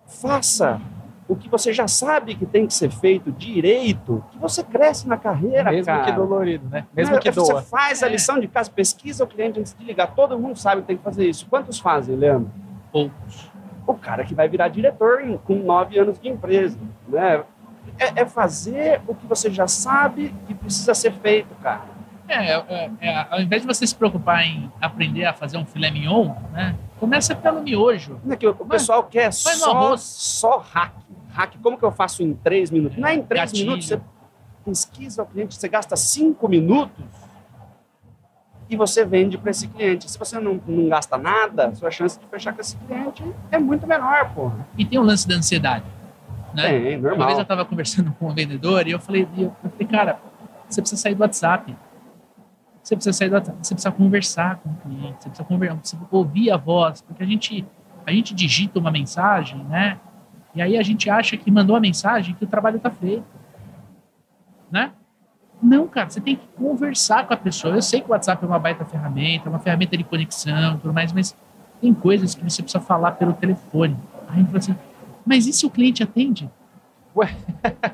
Faça o que você já sabe que tem que ser feito direito, que você cresce na carreira, Mesmo cara. que dolorido, né? Mesmo que doa. Você faz a é. lição de casa, pesquisa o cliente antes de ligar. Todo mundo sabe que tem que fazer isso. Quantos fazem, Leandro? Poucos. O cara que vai virar diretor com nove anos de empresa, né? é, é, fazer o que você já sabe que precisa ser feito, cara. É, é, é, ao invés de você se preocupar em aprender a fazer um filé mignon, né? Começa pelo miojo. É que o pessoal quer só, só hack. Hack, como que eu faço em três minutos? Não é em três minutos, você pesquisa o cliente, você gasta cinco minutos e você vende para esse cliente. Se você não, não gasta nada, sua chance de fechar com esse cliente é muito menor, pô. E tem o lance da ansiedade. Né? É, normal. Uma vez eu estava conversando com um vendedor e eu falei, eu falei, cara, você precisa sair do WhatsApp. Você precisa sair do WhatsApp, você precisa conversar com o cliente, você precisa, conversar, você precisa ouvir a voz, porque a gente, a gente digita uma mensagem, né? E aí a gente acha que mandou a mensagem que o trabalho está feito. Né? Não, cara, você tem que conversar com a pessoa. Eu sei que o WhatsApp é uma baita ferramenta, é uma ferramenta de conexão tudo mais, mas tem coisas que você precisa falar pelo telefone. Aí a gente fala assim, mas e se o cliente atende? Ué.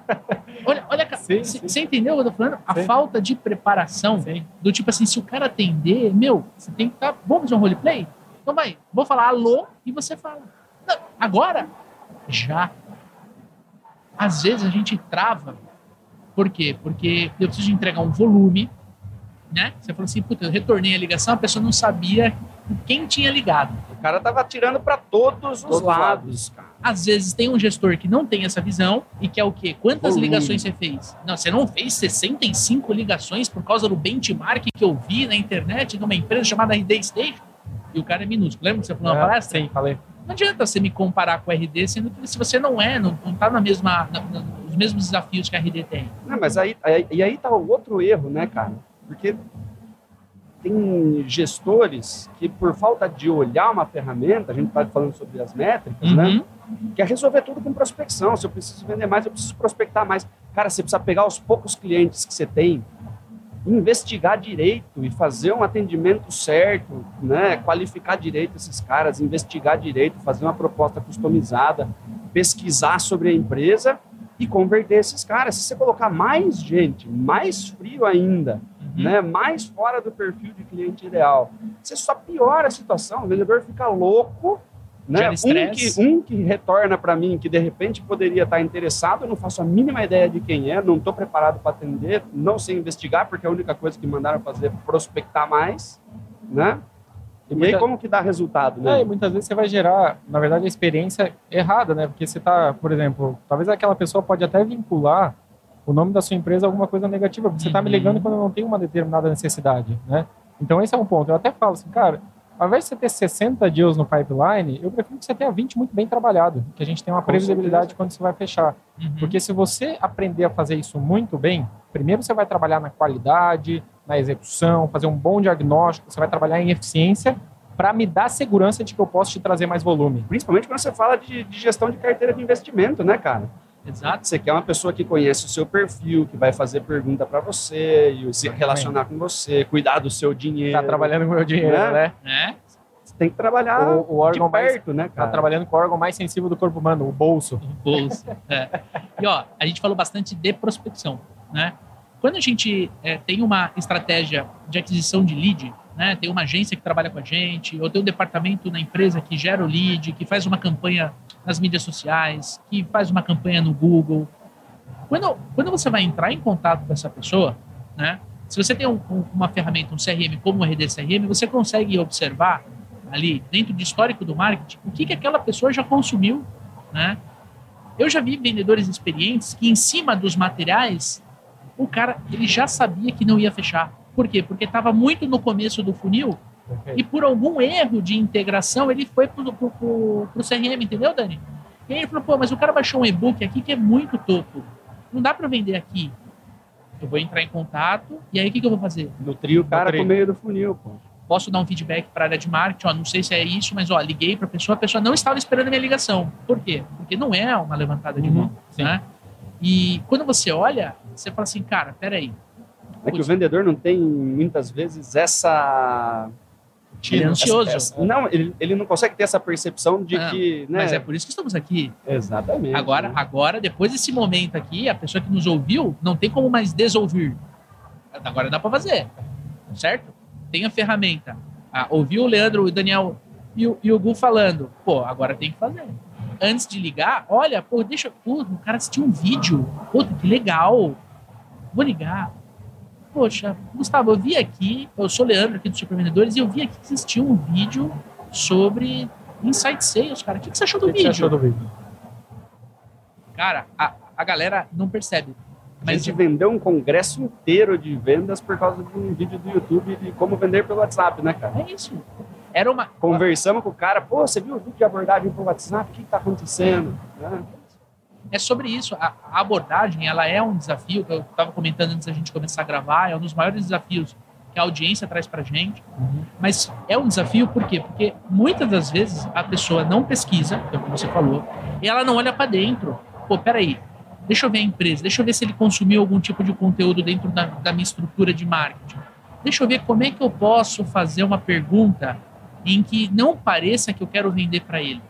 olha, olha você entendeu o que eu tô falando? A sim. falta de preparação Sim. do tipo assim, se o cara atender, meu, você tem que estar. Tá, vamos fazer um roleplay? Então vai, vou falar alô e você fala. Não, agora? Já. Às vezes a gente trava. Por quê? Porque eu preciso entregar um volume, né? Você falou assim, puta, eu retornei a ligação, a pessoa não sabia quem tinha ligado. O cara tava tirando para todos os Todos lados, lados. cara. Às vezes tem um gestor que não tem essa visão e que é o quê? Quantas Volume. ligações você fez? Não, você não fez 65 ligações por causa do benchmark que eu vi na internet de uma empresa chamada RD Station? E o cara é minúsculo. Lembra que você falou É, palestra? Sim, falei. Não adianta você me comparar com o RD, sendo que se você não é, não, não tá na mesma, na, na, nos mesmos desafios que a RD tem. Não, mas aí, aí, e aí tá o outro erro, né, cara? Porque tem gestores que, por falta de olhar uma ferramenta, a gente está falando sobre as métricas, né? Uhum. Quer resolver tudo com prospecção. Se eu preciso vender mais, eu preciso prospectar mais. Cara, você precisa pegar os poucos clientes que você tem, investigar direito e fazer um atendimento certo, né? Qualificar direito esses caras, investigar direito, fazer uma proposta customizada, pesquisar sobre a empresa e converter esses caras. Se você colocar mais gente, mais frio ainda, Uhum. né, mais fora do perfil de cliente ideal, você só piora a situação. O vendedor fica louco. Né? Um, que, um que retorna para mim, que de repente poderia estar interessado, eu não faço a mínima ideia de quem é, não estou preparado para atender, não sei investigar, porque a única coisa que mandaram fazer é prospectar mais. Né? E, muita- aí, como que dá resultado? É, Né? e muitas vezes você vai gerar, na verdade, a experiência errada, né? Porque você tá, por exemplo, talvez aquela pessoa pode até vincular o nome da sua empresa a alguma coisa negativa, porque você tá me Uhum. ligando quando não tem uma determinada necessidade, né? Então esse é um ponto. Eu até falo assim, cara, ao invés de você ter 60 deals no pipeline, eu prefiro que você tenha 20 muito bem trabalhado, que a gente tenha uma previsibilidade quando você vai fechar. Uhum. Porque se você aprender a fazer isso muito bem, primeiro você vai trabalhar na qualidade, na execução, fazer um bom diagnóstico, você vai trabalhar em eficiência para me dar segurança de que eu posso te trazer mais volume. Principalmente quando você fala de, de gestão de carteira de investimento, né, cara? Exato. Você quer uma pessoa que conhece o seu perfil, que vai fazer pergunta para você, e se relacionar com você, cuidar do seu dinheiro. Tá trabalhando com o meu dinheiro, Né? né? Você tem que trabalhar O, o órgão de mais, perto, né, tá cara? trabalhando com o órgão mais sensível do corpo humano, o bolso. bolsa. É. E ó, a gente falou bastante de prospecção, né? Quando a gente é, tem uma estratégia de aquisição de lead, né? Tem uma agência que trabalha com a gente, ou tem um departamento na empresa que gera o lead, que faz uma campanha nas mídias sociais, que faz uma campanha no Google. Quando, quando você vai entrar em contato com essa pessoa, né? Se você tem um- um- uma ferramenta, um CRM como o RD CRM, você consegue observar ali, dentro do histórico do marketing, o que, que aquela pessoa já consumiu, né? Eu já vi vendedores experientes que, em cima dos materiais, o cara ele já sabia que não ia fechar. Por quê? Porque estava muito no começo do funil e por algum erro de integração ele foi pro, pro CRM, entendeu, Dani? E aí ele falou, pô, mas o cara baixou um e-book aqui que é muito topo. Não dá para vender aqui. Eu vou entrar em contato e aí o que, que eu vou fazer? Nutrir o cara Nutrir. com o meio do funil, pô. Posso dar um feedback para a área de marketing? Ó, não sei se é isso, mas ó, liguei para a pessoa, a pessoa não estava esperando a minha ligação. Por quê? Porque não é uma levantada de Uhum, mão. sim. Né? E quando você olha, você fala assim, cara, peraí, É que o vendedor não tem, muitas vezes, essa... Ele é ansioso. essa- essa- não, ele, ele não consegue ter essa percepção de Não, que... Né? mas é por isso que estamos aqui. Exatamente. Agora, né? agora, depois desse momento aqui, a pessoa que nos ouviu não tem como mais desouvir. Agora dá para fazer, certo? Tem a ferramenta. Ah, ouviu o Leandro, o Daniel e o, e o Gu falando. Pô, agora tem que fazer. Antes de ligar, olha, pô, deixa. Pô, o cara assistiu um vídeo. Pô, que legal. Vou ligar. Poxa, Gustavo, eu vi aqui, eu sou o Leandro aqui dos Supervendedores, e eu vi aqui que existia um vídeo sobre Insight Sales, cara. O que, que você achou do O que que você vídeo? achou do vídeo? Cara, a, a galera não percebe. A Mas gente vendeu um congresso inteiro de vendas por causa de um vídeo do YouTube de como vender pelo WhatsApp, né, cara? é isso. Era uma. Conversamos com o cara, pô, você viu o vídeo de abordagem pelo WhatsApp? O que está acontecendo? Né? É sobre isso. A, a abordagem, ela é um desafio, que eu estava comentando antes da gente começar a gravar, é um dos maiores desafios que a audiência traz pra gente. Mas é um desafio por quê? Porque muitas das vezes a pessoa não pesquisa, é como você falou, e ela não olha para dentro. Pô, peraí, deixa eu ver a empresa, deixa eu ver se ele consumiu algum tipo de conteúdo dentro da, da minha estrutura de marketing. Deixa eu ver como é que eu posso fazer uma pergunta em que não pareça que eu quero vender para ele.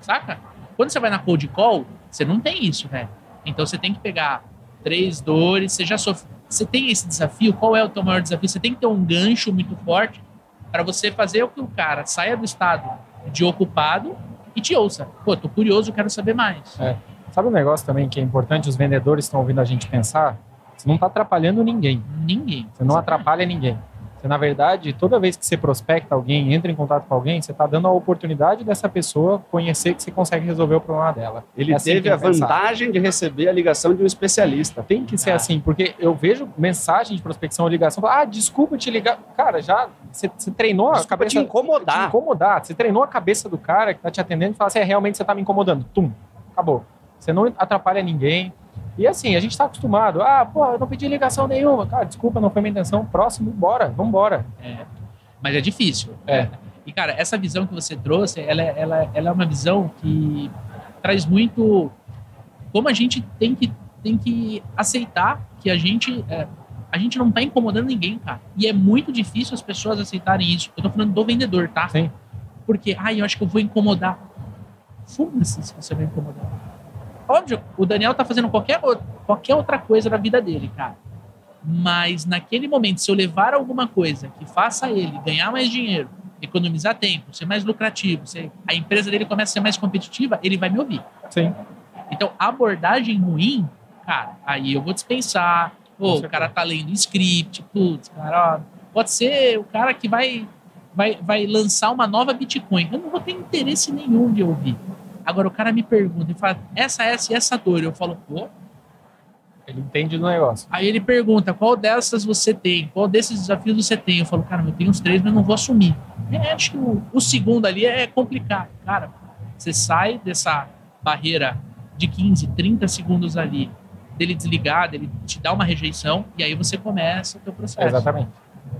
Saca? Quando você vai na cold call, você não tem isso, velho. Então você tem que pegar três dores, você já sofre. Você tem esse desafio? Qual é o teu maior desafio? Você tem que ter um gancho muito forte para você fazer o que o cara saia do estado de ocupado e te ouça. Pô, tô curioso, quero saber mais. É. Sabe um negócio também que é importante, os vendedores estão ouvindo a gente pensar? Você não está atrapalhando ninguém. Ninguém. Você não atrapalha ninguém. Você, na verdade, toda vez que você prospecta alguém, entra em contato com alguém, você está dando a oportunidade dessa pessoa conhecer que você consegue resolver o problema dela. Ele É assim teve a pensar. vantagem de receber a ligação de um especialista. Tem que ser Ah. assim, porque eu vejo mensagem de prospecção ou ligação, ah, desculpa te ligar. Cara, já você, você treinou a Desculpa cabeça te incomodar. te incomodar. Você treinou a cabeça do cara que tá te atendendo e fala assim, é, realmente você tá me incomodando. Tum, acabou. Você não atrapalha ninguém. E assim, a gente tá acostumado. Ah, pô, eu não pedi ligação nenhuma. Cara, desculpa, não foi minha intenção. Próximo, bora, vambora. É. Mas é difícil. É. E, cara, essa visão que você trouxe, ela, ela, ela é uma visão que traz muito como a gente tem que, tem que aceitar que a gente, é, a gente não tá incomodando ninguém, cara. E é muito difícil as pessoas aceitarem isso. Eu tô falando do vendedor, tá? Sim. Porque, ai, eu acho que eu vou incomodar. Foda-se se você vai incomodar. Óbvio, o Daniel tá fazendo qualquer, qualquer outra coisa na vida dele, cara. Mas naquele momento, se eu levar alguma coisa que faça ele ganhar mais dinheiro, economizar tempo, ser mais lucrativo, ser- a empresa dele começa a ser mais competitiva, ele vai me ouvir. Sim. Então, abordagem ruim, cara, aí eu vou dispensar. Pô, o cara tá lendo script, putz, cara, ó, pode ser o cara que vai, vai, vai lançar uma nova Bitcoin. Eu não vou ter interesse nenhum de ouvir. Agora, o cara me pergunta e fala, essa, essa e essa dor. Eu falo, pô. Ele entende do negócio. Aí ele pergunta, qual dessas você tem? Qual desses desafios você tem? Eu falo, cara, eu tenho uns três, mas não vou assumir. É, acho que o, o segundo ali é complicado. Cara, você sai dessa barreira de 15, 30 segundos ali, dele desligar, dele te dar uma rejeição, e aí você começa o teu processo. Exatamente.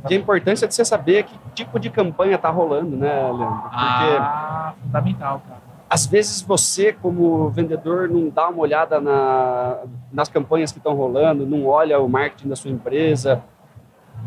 E a importância de você saber que tipo de campanha tá rolando, né, Leandro? Porque Ah, fundamental, cara. Às vezes você, como vendedor, não dá uma olhada na- nas campanhas que estão rolando, não olha o marketing da sua empresa.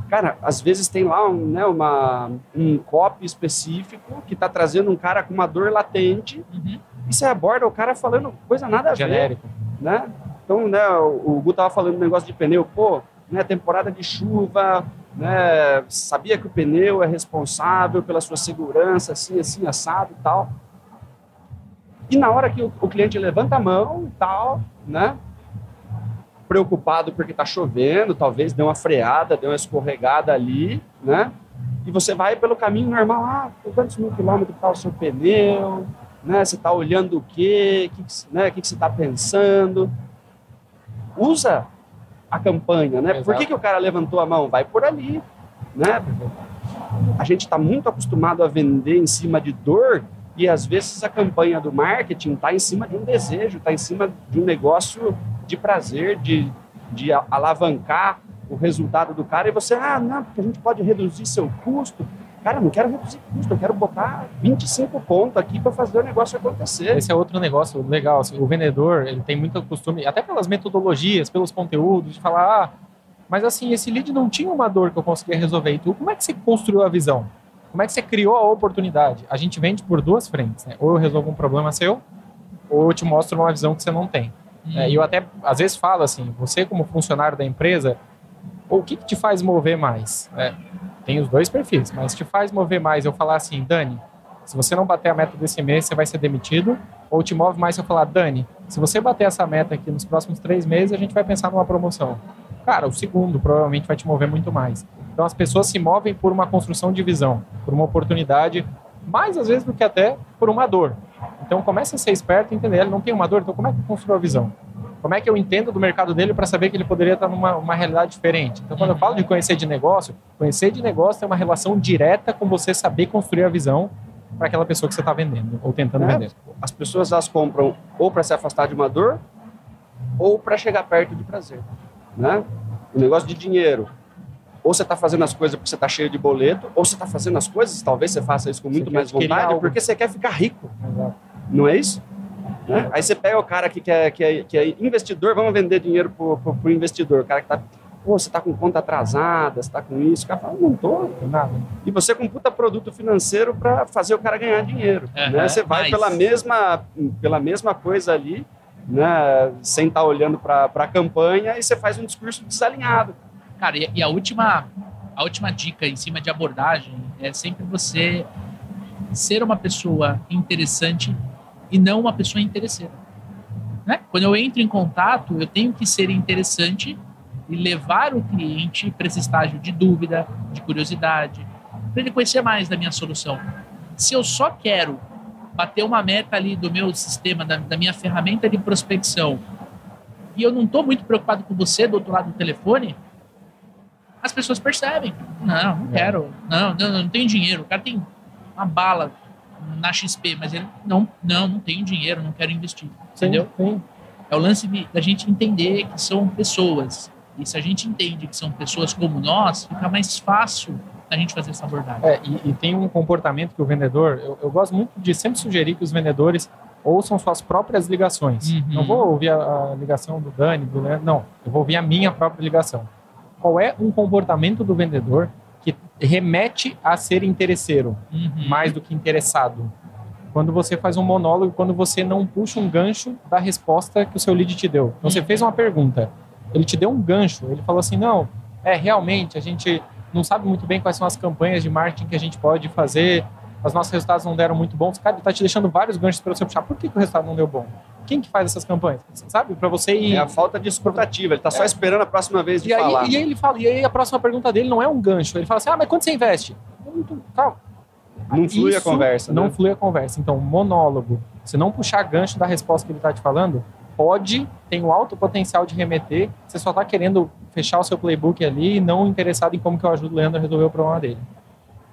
Cara, às vezes tem lá um, né, uma, um copy específico que está trazendo um cara com uma dor latente Uhum. e você aborda o cara falando coisa nada a ver, Genérico. né? Então, né, o, o Gu tava falando do negócio de pneu, pô, né, temporada de chuva, né, sabia que o pneu é responsável pela sua segurança, assim, assim, assado e tal. E na hora que o, o cliente levanta a mão e tal, né, preocupado porque tá chovendo, talvez deu uma freada, deu uma escorregada ali, né, e você vai pelo caminho normal, ah, quantos mil quilômetros tá o seu pneu, né, você tá olhando o quê, o que, né, o que, que você tá pensando, usa a campanha, né? Por Exato. que, que o cara levantou a mão? Vai por ali, né? A gente está muito acostumado a vender em cima de dor e às vezes a campanha do marketing está em cima de um desejo, está em cima de um negócio de prazer, de, de alavancar o resultado do cara e você, ah, não, porque a gente pode reduzir seu custo. Cara, não quero reduzir custo, eu quero botar 25 pontos aqui para fazer o negócio acontecer. Esse é outro negócio legal. assim, o vendedor, ele tem muito costume, até pelas metodologias, pelos conteúdos, de falar, ah, mas assim, esse lead não tinha uma dor que eu conseguia resolver. E tu, como é que você construiu a visão? Como é que você criou a oportunidade? A gente vende por duas frentes, né? Ou eu resolvo um problema seu, ou eu te mostro uma visão que você não tem. É, e eu até, às vezes, falo assim, você como funcionário da empresa, o que, que te faz mover mais? É, tem os dois perfis, mas te faz mover mais eu falar assim, Dani, se você não bater a meta desse mês, você vai ser demitido, ou te move mais se eu falar, Dani, se você bater essa meta aqui nos próximos três meses, a gente vai pensar numa promoção. Cara, o segundo provavelmente vai te mover muito mais. Então as pessoas se movem por uma construção de visão, por uma oportunidade, mais às vezes do que até por uma dor. Então começa a ser esperto e entender, ele não tem uma dor, então como é que eu construo a visão? Como é que eu entendo do mercado dele para saber que ele poderia estar numa uma realidade diferente? Então, quando eu falo de conhecer de negócio, conhecer de negócio tem uma relação direta com você saber construir a visão para aquela pessoa que você está vendendo ou tentando É. vender. As pessoas elas compram ou para se afastar de uma dor ou para chegar perto de prazer, né? O negócio de dinheiro. Ou você está fazendo as coisas porque você está cheio de boleto, ou você está fazendo as coisas, talvez você faça isso com muito mais vontade, porque você quer ficar rico, Exato. não é isso? Né? Aí você pega o cara que, quer, que, é, que é investidor, vamos vender dinheiro para o investidor, o cara que está, pô, você está com conta atrasada, você está com isso, o cara fala, não estou, Tem nada. e você com um puta produto financeiro para fazer o cara ganhar dinheiro. Aham, né? Você vai mas- pela mesma, pela mesma coisa ali né, sem estar tá olhando para a campanha e você faz um discurso desalinhado. Cara, e, e a última a última dica em cima de abordagem é sempre você ser uma pessoa interessante e não uma pessoa interesseira. Né? Quando eu entro em contato, eu tenho que ser interessante e levar o cliente para esse estágio de dúvida, de curiosidade, para ele conhecer mais da minha solução. Se eu só quero bater uma meta ali do meu sistema, da, da minha ferramenta de prospecção, e eu não estou muito preocupado com você do outro lado do telefone, as pessoas percebem. Não, não é. quero. Não, não, não tenho dinheiro. O cara tem uma bala na XP, mas ele não, não, não tenho dinheiro, não quero investir. Sim, entendeu? Sim. É o lance de, da gente entender que são pessoas. E se a gente entende que são pessoas como nós, fica mais fácil a gente fazer essa abordagem. É, e, e, tem um comportamento que o vendedor, eu, eu, gosto muito de sempre sugerir que os vendedores ouçam suas próprias ligações. Uhum. Não vou ouvir a, a, ligação do Dani, do Leandro, não. Eu vou ouvir a minha própria ligação. Qual é um comportamento do vendedor que remete a ser interesseiro, uhum. mais do que interessado? Quando você faz um monólogo, quando você não puxa um gancho da resposta que o seu lead te deu. Então, você uhum. fez uma pergunta, ele te deu um gancho, ele falou assim, não, é, realmente, a gente não sabe muito bem quais são as campanhas de marketing que a gente pode fazer, os nossos resultados não deram muito bons, cara, está te deixando vários ganchos para você puxar. Por que, que, o resultado não deu bom? Quem que faz essas campanhas? Sabe? Para você ir... É a falta de escutativa, ele está só é. esperando a próxima vez de e falar. Aí, e aí ele fala, e aí a próxima pergunta dele não é um gancho, ele fala assim, ah, mas quanto você investe? Calma. Não flui Isso a conversa, Não né? flui a conversa. Então, monólogo, se não puxar gancho da resposta que ele está te falando, pode, tem o alto potencial de remeter, você só está querendo fechar o seu playbook ali e não interessado em como que eu ajudo o Leandro a resolver o problema dele.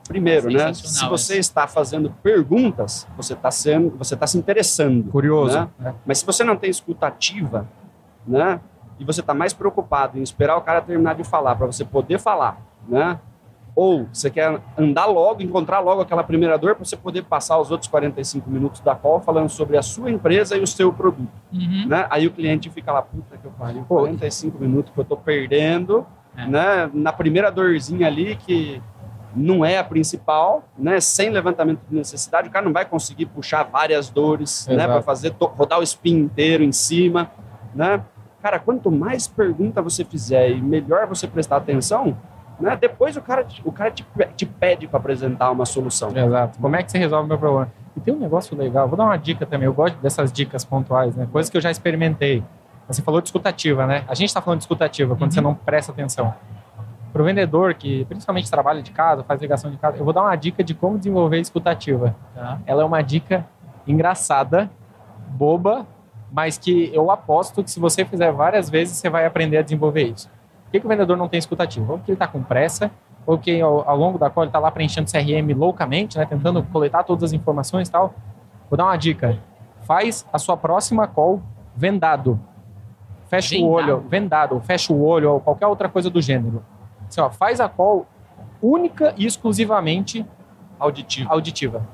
Primeiro, né? Se você está fazendo perguntas, você está sendo, você está se interessando. Curioso. Né? É. Mas se você não tem escutativa, né? E você está mais preocupado em esperar o cara terminar de falar para você poder falar, né? Ou você quer andar logo, encontrar logo aquela primeira dor para você poder passar os outros 45 minutos da call falando sobre a sua empresa e o seu produto. Uhum. Né? Aí o cliente fica lá, puta que eu pariu, 45 minutos que eu estou perdendo, é. né? Na primeira dorzinha ali que não é a principal, né? Sem levantamento de necessidade, o cara não vai conseguir puxar várias dores, né? Para fazer rodar o spin inteiro em cima, né? Cara, quanto mais pergunta você fizer e melhor você prestar atenção, né? Depois o cara, o cara te, te pede para apresentar uma solução. Exato. Como é que você resolve o meu problema? E tem um negócio legal, vou dar uma dica também, eu gosto dessas dicas pontuais, né? Coisas que eu já experimentei. Você falou de escutativa, né? A gente está falando de escutativa quando uhum. você não presta atenção. Para o vendedor que principalmente trabalha de casa, faz ligação de casa, eu vou dar uma dica de como desenvolver escutativa. Tá. Ela é uma dica engraçada, boba, mas que eu aposto que se você fizer várias vezes, você vai aprender a desenvolver isso que, que o vendedor não tem escutativo? Ou que ele está com pressa, ou que ao, ao longo da qual ele está lá preenchendo CRM loucamente, né, tentando coletar todas as informações e tal. Vou dar uma dica. Faz a sua próxima call vendado. Fecha vendado. o olho, vendado, fecha o olho ou qualquer outra coisa do gênero. Assim, ó, faz a call única e exclusivamente auditiva. auditiva.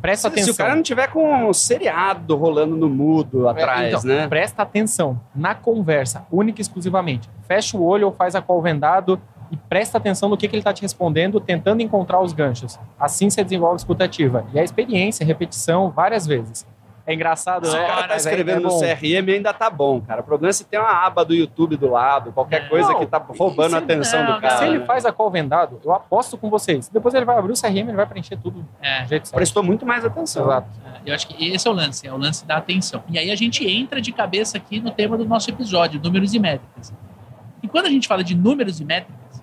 Presta se, atenção. Se o cara não tiver com um seriado rolando no mudo é, atrás, então, né? Presta atenção na conversa, única e exclusivamente. Fecha o olho ou faz a call vendado e presta atenção no que, que ele está te respondendo, tentando encontrar os ganchos. Assim você desenvolve a escutativa. E a experiência, repetição, várias vezes. É engraçado, se né? Se o cara tá escrevendo é no CRM, ainda tá bom, cara. O problema é se tem uma aba do YouTube do lado, qualquer é. coisa que tá roubando a atenção não, do cara. Se ele né? faz a call vendado, eu aposto com vocês. Depois ele vai abrir o CRM, ele vai preencher tudo é. do jeito certo. Prestou muito mais atenção. Exato. É, eu acho que esse é o lance, é o lance da atenção. E aí a gente entra de cabeça aqui no tema do nosso episódio, números e métricas. E quando a gente fala de números e métricas,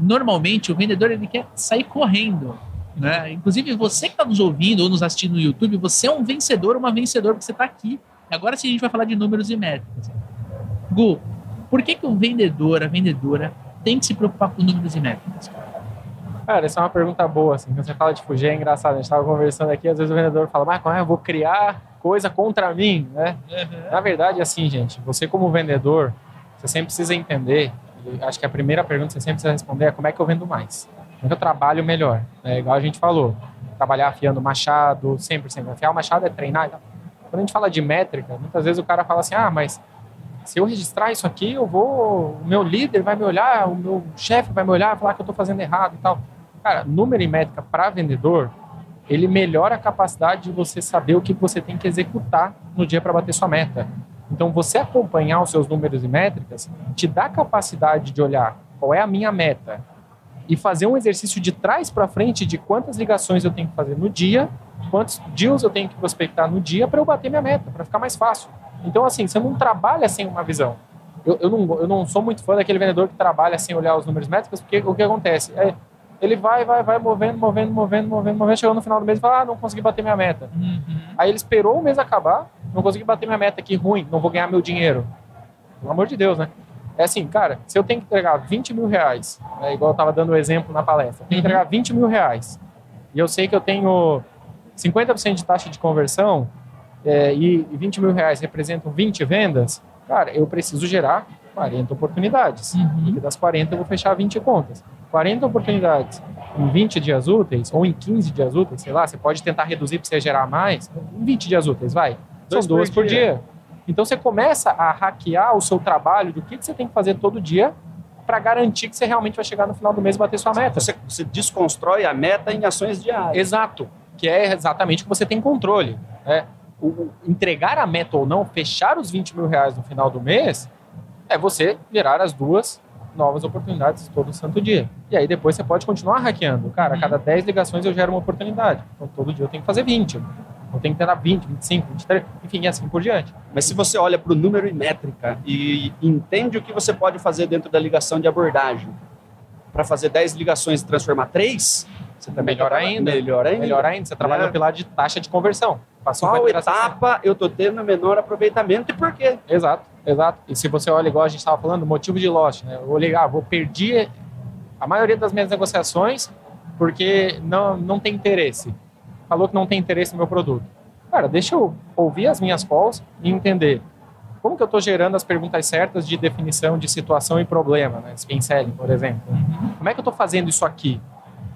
normalmente o vendedor ele quer sair correndo né? Inclusive, você que está nos ouvindo ou nos assistindo no YouTube, você é um vencedor, uma vencedora, porque você está aqui. Agora sim a gente vai falar de números e métricas. Gu, por que, que o vendedor, a vendedora, tem que se preocupar com números e métricas? Cara, essa é uma pergunta boa. Assim. Quando você fala de fugir, é engraçado. A gente estava conversando aqui, às vezes o vendedor fala, mas como é, eu vou criar coisa contra mim, né? Uhum. Na verdade, assim, gente, você como vendedor, você sempre precisa entender, acho que a primeira pergunta que você sempre precisa responder é como é que eu vendo mais? Eu trabalho melhor? É igual a gente falou, trabalhar afiando o machado, sempre, sempre. Afiar o machado é treinar. Então, quando a gente fala de métrica, muitas vezes o cara fala assim, ah, mas se eu registrar isso aqui, eu vou, o meu líder vai me olhar, o meu chefe vai me olhar, falar que eu estou fazendo errado e tal. Cara, número e métrica para vendedor ele melhora a capacidade de você saber o que você tem que executar no dia para bater sua meta. Então, você acompanhar os seus números e métricas te dá a capacidade de olhar qual é a minha meta e fazer um exercício de trás para frente de quantas ligações eu tenho que fazer no dia, quantos deals eu tenho que prospectar no dia para eu bater minha meta, para ficar mais fácil. Então, assim, você não trabalha sem uma visão. Eu, eu, não, eu não sou muito fã daquele vendedor que trabalha sem olhar os números métricos, porque o que acontece? É, ele vai, vai, vai movendo, movendo, movendo, movendo, movendo, chegou no final do mês e fala, ah, não consegui bater minha meta. Uhum. Aí ele esperou o mês acabar, não consegui bater minha meta, que ruim, não vou ganhar meu dinheiro. Pelo amor de Deus, né? É assim, cara, se eu tenho que entregar 20 mil reais, né, igual eu estava dando o exemplo na palestra, eu tenho que entregar 20 mil reais, e eu sei que eu tenho 50% de taxa de conversão, é, e 20 mil reais representam 20 vendas, cara, eu preciso gerar 40 oportunidades. Uhum. E das 40 eu vou fechar 20 contas. 40 oportunidades em 20 dias úteis, ou em 15 dias úteis, sei lá, você pode tentar reduzir para você gerar mais, em 20 dias úteis, vai. São duas por, por dia. Então você começa a hackear o seu trabalho do que, que você tem que fazer todo dia para garantir que você realmente vai chegar no final do mês e bater sua meta. Você, você desconstrói a meta em ações diárias. Exato, que é exatamente o que você tem controle. Né? O, o, entregar a meta ou não, fechar os 20 mil reais no final do mês, é você gerar as duas novas oportunidades todo santo dia. E aí depois você pode continuar hackeando. Cara, a cada 10 uhum. ligações eu gero uma oportunidade. Então todo dia eu tenho que fazer 20. Então tem que ter 20, 25, 23, enfim, assim por diante. Mas se você olha para o número e métrica e entende o que você pode fazer dentro da ligação de abordagem, para fazer 10 ligações e transformar 3, você também melhor ainda. Melhor ainda. Melhor ainda. Você trabalha é. no pilar de taxa de conversão. Passou Qual etapa eu estou tendo menor aproveitamento e por quê? Exato, exato. E se você olha, igual a gente estava falando, motivo de lote, né? Eu olhei, ah, vou perder a maioria das minhas negociações porque não, não tem interesse falou que não tem interesse no meu produto. Cara, deixa eu ouvir as minhas calls e entender como que eu estou gerando as perguntas certas de definição de situação e problema, né? Spin selling, por exemplo. Uhum. Como é que eu estou fazendo isso aqui?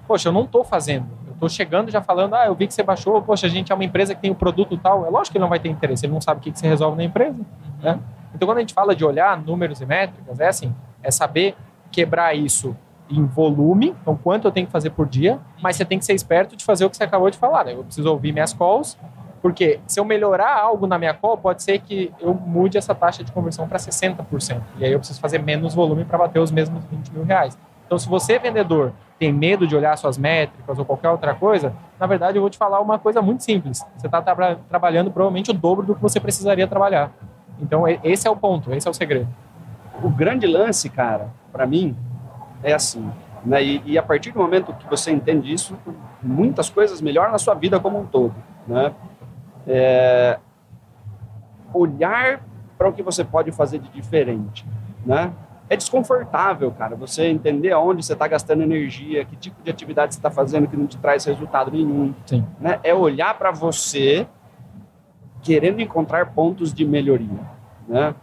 Poxa, eu não estou fazendo. Eu estou chegando já falando, ah, eu vi que você baixou, poxa, a gente é uma empresa que tem o um produto tal. É lógico que ele não vai ter interesse, ele não sabe o que, que você resolve na empresa. Uhum. Né? Então, quando a gente fala de olhar números e métricas, é assim, é saber quebrar isso em volume, então quanto eu tenho que fazer por dia, mas você tem que ser esperto de fazer o que você acabou de falar, né? Eu preciso ouvir minhas calls, porque se eu melhorar algo na minha call, pode ser que eu mude essa taxa de conversão para 60%. E aí eu preciso fazer menos volume para bater os mesmos 20 mil reais. Então, se você, vendedor, tem medo de olhar suas métricas ou qualquer outra coisa, na verdade eu vou te falar uma coisa muito simples. Você está tra trabalhando provavelmente o dobro do que você precisaria trabalhar. Então, esse é o ponto, esse é o segredo. O grande lance, cara, para mim, é assim. Né? E, e, a partir do momento que você entende isso, muitas coisas melhoram na sua vida como um todo. Né? É, olhar para o que você pode fazer de diferente. Né? É desconfortável, cara, você entender aonde você está gastando energia, que tipo de atividade você está fazendo que não te traz resultado nenhum. Sim. Né? É olhar para você querendo encontrar pontos de melhoria. Né?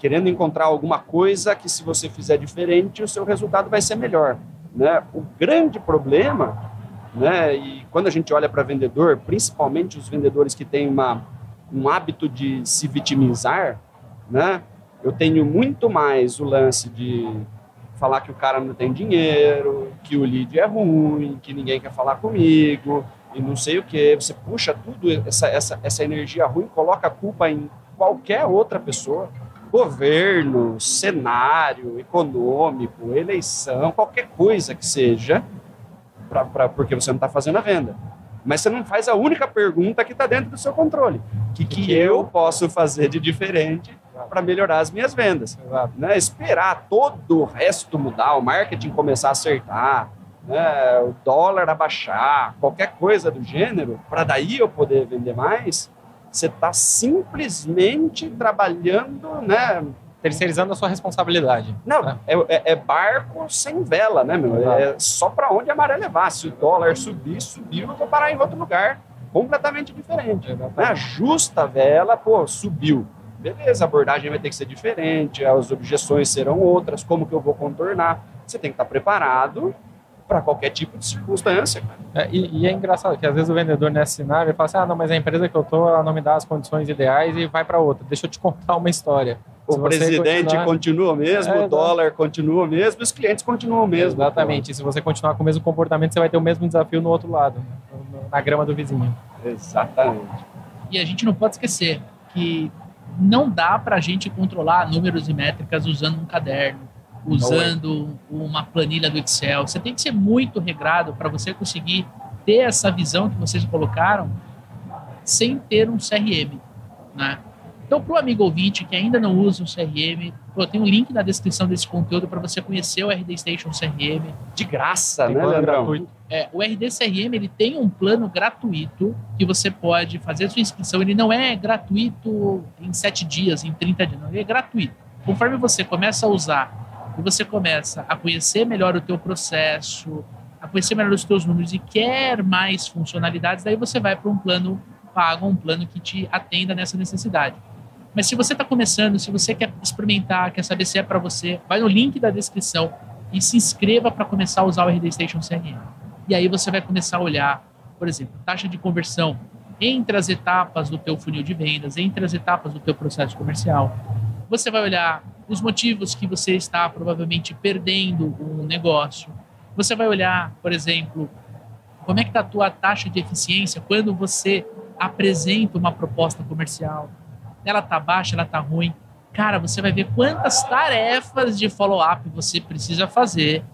Querendo encontrar alguma coisa que se você fizer diferente, o seu resultado vai ser melhor. Né? O grande problema, né, e quando a gente olha para vendedor, principalmente os vendedores que têm uma, um hábito de se vitimizar, né, eu tenho muito mais o lance de falar que o cara não tem dinheiro, que o lead é ruim, que ninguém quer falar comigo, e não sei o que. Você puxa tudo, essa, essa, essa energia ruim, coloca a culpa em qualquer outra pessoa governo, cenário econômico, eleição, qualquer coisa que seja, pra, pra porque você não está fazendo a venda. Mas você não faz a única pergunta que está dentro do seu controle. O que, que, que, eu posso fazer de diferente para melhorar as minhas vendas? Né? Esperar todo o resto mudar, o marketing começar a acertar, né? o dólar abaixar, qualquer coisa do gênero, para daí eu poder vender mais, você está simplesmente trabalhando, né? Terceirizando a sua responsabilidade. Não, né? é, é, é, barco sem vela, né, meu? É só para onde a maré levar. Se o dólar subir, subiu, eu vou parar em outro lugar completamente diferente. Né? Ajusta a vela, pô, subiu. Beleza, a abordagem vai ter que ser diferente, as objeções serão outras, como que eu vou contornar? Você tem que estar preparado para qualquer tipo de circunstância. É, e, e, é engraçado que às vezes o vendedor nesse cenário fala assim: ah, não, mas a empresa que eu tô, ela não me dá as condições ideais e vai para outra. Deixa eu te contar uma história. O se presidente continuar... continua mesmo, é, o dólar continua mesmo, os clientes continuam mesmo. Exatamente. E se você continuar com o mesmo comportamento, você vai ter o mesmo desafio no outro lado. na grama do vizinho. Exatamente. E a gente não pode esquecer que não dá para a gente controlar números e métricas usando um caderno, usando uma planilha do Excel. Você tem que ser muito regrado para você conseguir ter essa visão que vocês colocaram sem ter um CRM, né? Então, para o amigo ouvinte que ainda não usa o CRM, eu tenho um link na descrição desse conteúdo para você conhecer o RD Station CRM. De graça, Tem né, Leandrão? É, o RD CRM ele tem um plano gratuito que você pode fazer a sua inscrição. Ele não é gratuito em 7 dias, em 30 dias, não. Ele é gratuito. Conforme você começa a usar e você começa a conhecer melhor o teu processo, a conhecer melhor os teus números e quer mais funcionalidades, daí você vai para um plano pago, um plano que te atenda nessa necessidade. Mas se você está começando, se você quer experimentar, quer saber se é para você, vai no link da descrição e se inscreva para começar a usar o RD Station CRM. E aí você vai começar a olhar, por exemplo, taxa de conversão entre as etapas do teu funil de vendas, entre as etapas do teu processo comercial. Você vai olhar os motivos que você está provavelmente perdendo um negócio. Você vai olhar, por exemplo, como é que está a tua taxa de eficiência quando você apresenta uma proposta comercial. Ela está baixa, ela está ruim. Cara, você vai ver quantas tarefas de follow-up você precisa fazer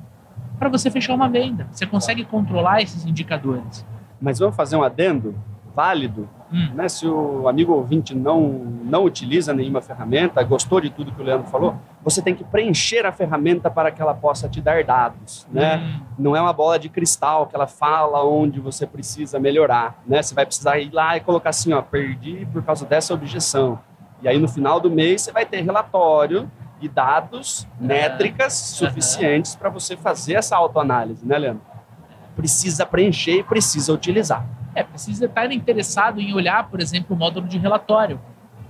para você fechar uma venda. Você consegue controlar esses indicadores. Mas vamos fazer um adendo válido, Hum. né? Se o amigo ouvinte não, não utiliza nenhuma ferramenta, gostou de tudo que o Leandro falou, você tem que preencher a ferramenta para que ela possa te dar dados, né? Hum. Não é uma bola de cristal que ela fala onde você precisa melhorar, né? Você vai precisar ir lá e colocar assim, ó, perdi por causa dessa objeção. E aí no final do mês você vai ter relatório e dados, métricas suficientes para você fazer essa autoanálise, né, Leandro? Precisa preencher e precisa utilizar. É, precisa estar interessado em olhar, por exemplo, o módulo de relatório.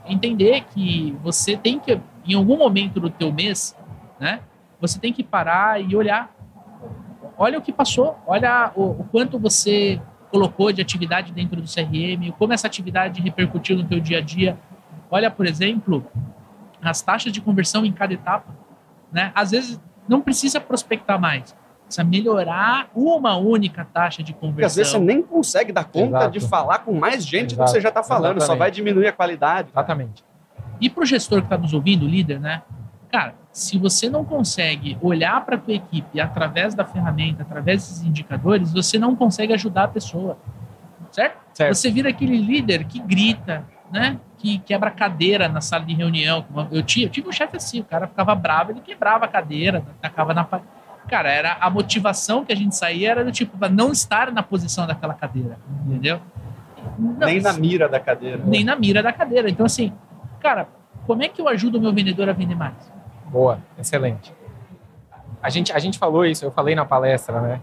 Entender que você tem que, em algum momento do teu mês, né, você tem que parar e olhar. Olha o que passou, olha o, o quanto você colocou de atividade dentro do CRM, como essa atividade repercutiu no teu dia a dia. Olha, por exemplo, as taxas de conversão em cada etapa. Né? Às vezes não precisa prospectar mais, precisa melhorar uma única taxa de Porque às vezes você conversão. nem consegue dar conta Exato. de falar com mais gente do Exato. que você já está falando, só Exatamente. vai diminuir a qualidade. Exatamente. E para o gestor que está nos ouvindo, o líder, né? Cara, se você não consegue olhar para a tua equipe através da ferramenta, através desses indicadores, você não consegue ajudar a pessoa. Certo? Certo. Você vira aquele líder que grita, né? Que quebra a cadeira na sala de reunião. Eu tive, eu tive um chefe assim, o cara ficava bravo, ele quebrava a cadeira, tacava na parede. Cara, era a motivação que a gente saía era do tipo, para não estar na posição daquela cadeira, entendeu? Não, Nem na mira da cadeira. nem na mira da cadeira. Então, assim, cara, como é que eu ajudo o meu vendedor a vender mais? Boa, excelente. A gente, a gente falou isso, eu falei na palestra, né?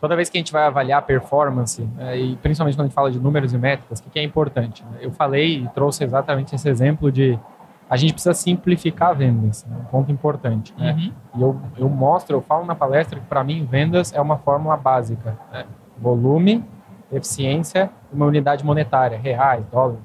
Toda vez que a gente vai avaliar a performance, né, e principalmente quando a gente fala de números e métricas, o que que é importante? né? Eu falei e trouxe exatamente esse exemplo de a gente precisa simplificar vendas, né? um ponto importante. Né? Uhum. E eu, eu mostro, eu falo na palestra que para mim vendas é uma fórmula básica: né? volume, eficiência, e uma unidade monetária, reais, dólar,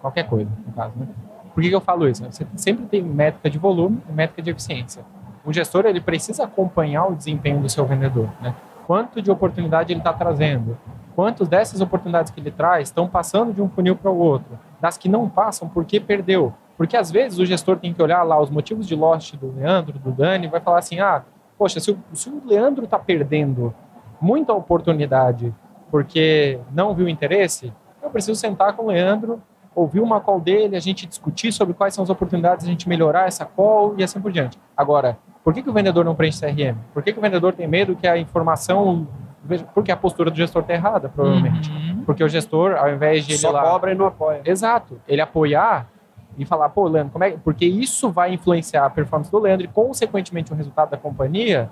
qualquer coisa, no caso. Né? Por que, que eu falo isso? Você sempre tem métrica de volume e métrica de eficiência. O gestor ele precisa acompanhar o desempenho do seu vendedor, né? Quanto de oportunidade ele está trazendo? Quantas dessas oportunidades que ele traz estão passando de um funil para o outro? Das que não passam, por que perdeu? Porque às vezes o gestor tem que olhar lá os motivos de lost do Leandro, do Dani, vai falar assim: ah, poxa, se o, se o Leandro está perdendo muita oportunidade porque não viu interesse, eu preciso sentar com o Leandro, ouvir uma call dele, a gente discutir sobre quais são as oportunidades, a gente melhorar essa call e assim por diante. Agora, por que, que o vendedor não preenche CRM? Por que, que o vendedor tem medo que a informação. Porque a postura do gestor está errada, provavelmente. Uhum. Porque o gestor, ao invés de ele Só lá. cobra e não apoia. Exato. Ele apoiar e falar, pô, Leandro, como é que- porque isso vai influenciar a performance do Leandro e, consequentemente, o resultado da companhia,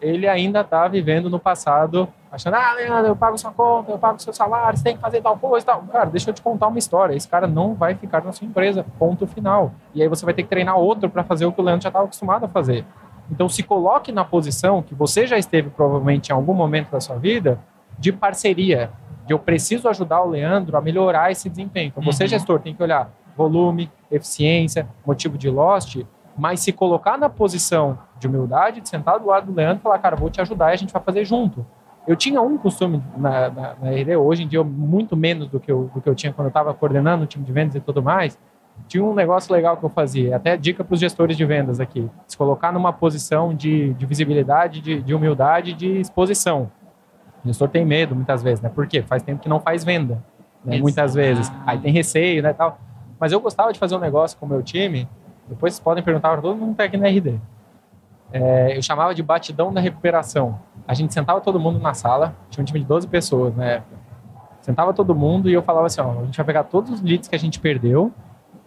ele ainda está vivendo no passado, achando, ah, Leandro, eu pago sua conta, eu pago seu salário, você tem que fazer tal coisa e tal. Cara, deixa eu te contar uma história. Esse cara não vai ficar na sua empresa, ponto final. E aí você vai ter que treinar outro para fazer o que o Leandro já estava acostumado a fazer. Então, se coloque na posição que você já esteve provavelmente em algum momento da sua vida de parceria, de eu preciso ajudar o Leandro a melhorar esse desempenho. Então, você, Uhum. gestor, tem que olhar volume, eficiência, motivo de lost, mas se colocar na posição de humildade, de sentar do lado do Leandro e falar, cara, vou te ajudar e a gente vai fazer junto. Eu tinha um costume na, na, na RD, hoje em dia muito menos do que eu, do que eu tinha quando eu estava coordenando o time de vendas e tudo mais. Tinha um negócio legal que eu fazia, até dica para os gestores de vendas aqui: se colocar numa posição de, de visibilidade, de, de humildade, de exposição. O gestor tem medo muitas vezes, né? Por quê? Faz tempo que não faz venda, né? muitas vezes. Aí tem receio, né, tal. Mas eu gostava de fazer um negócio com o meu time. Depois vocês podem perguntar para todo mundo que está aqui na RD. É, eu chamava de batidão da recuperação. A gente sentava todo mundo na sala, tinha um time de 12 pessoas na época. Sentava todo mundo e eu falava assim: ó, a gente vai pegar todos os leads que a gente perdeu,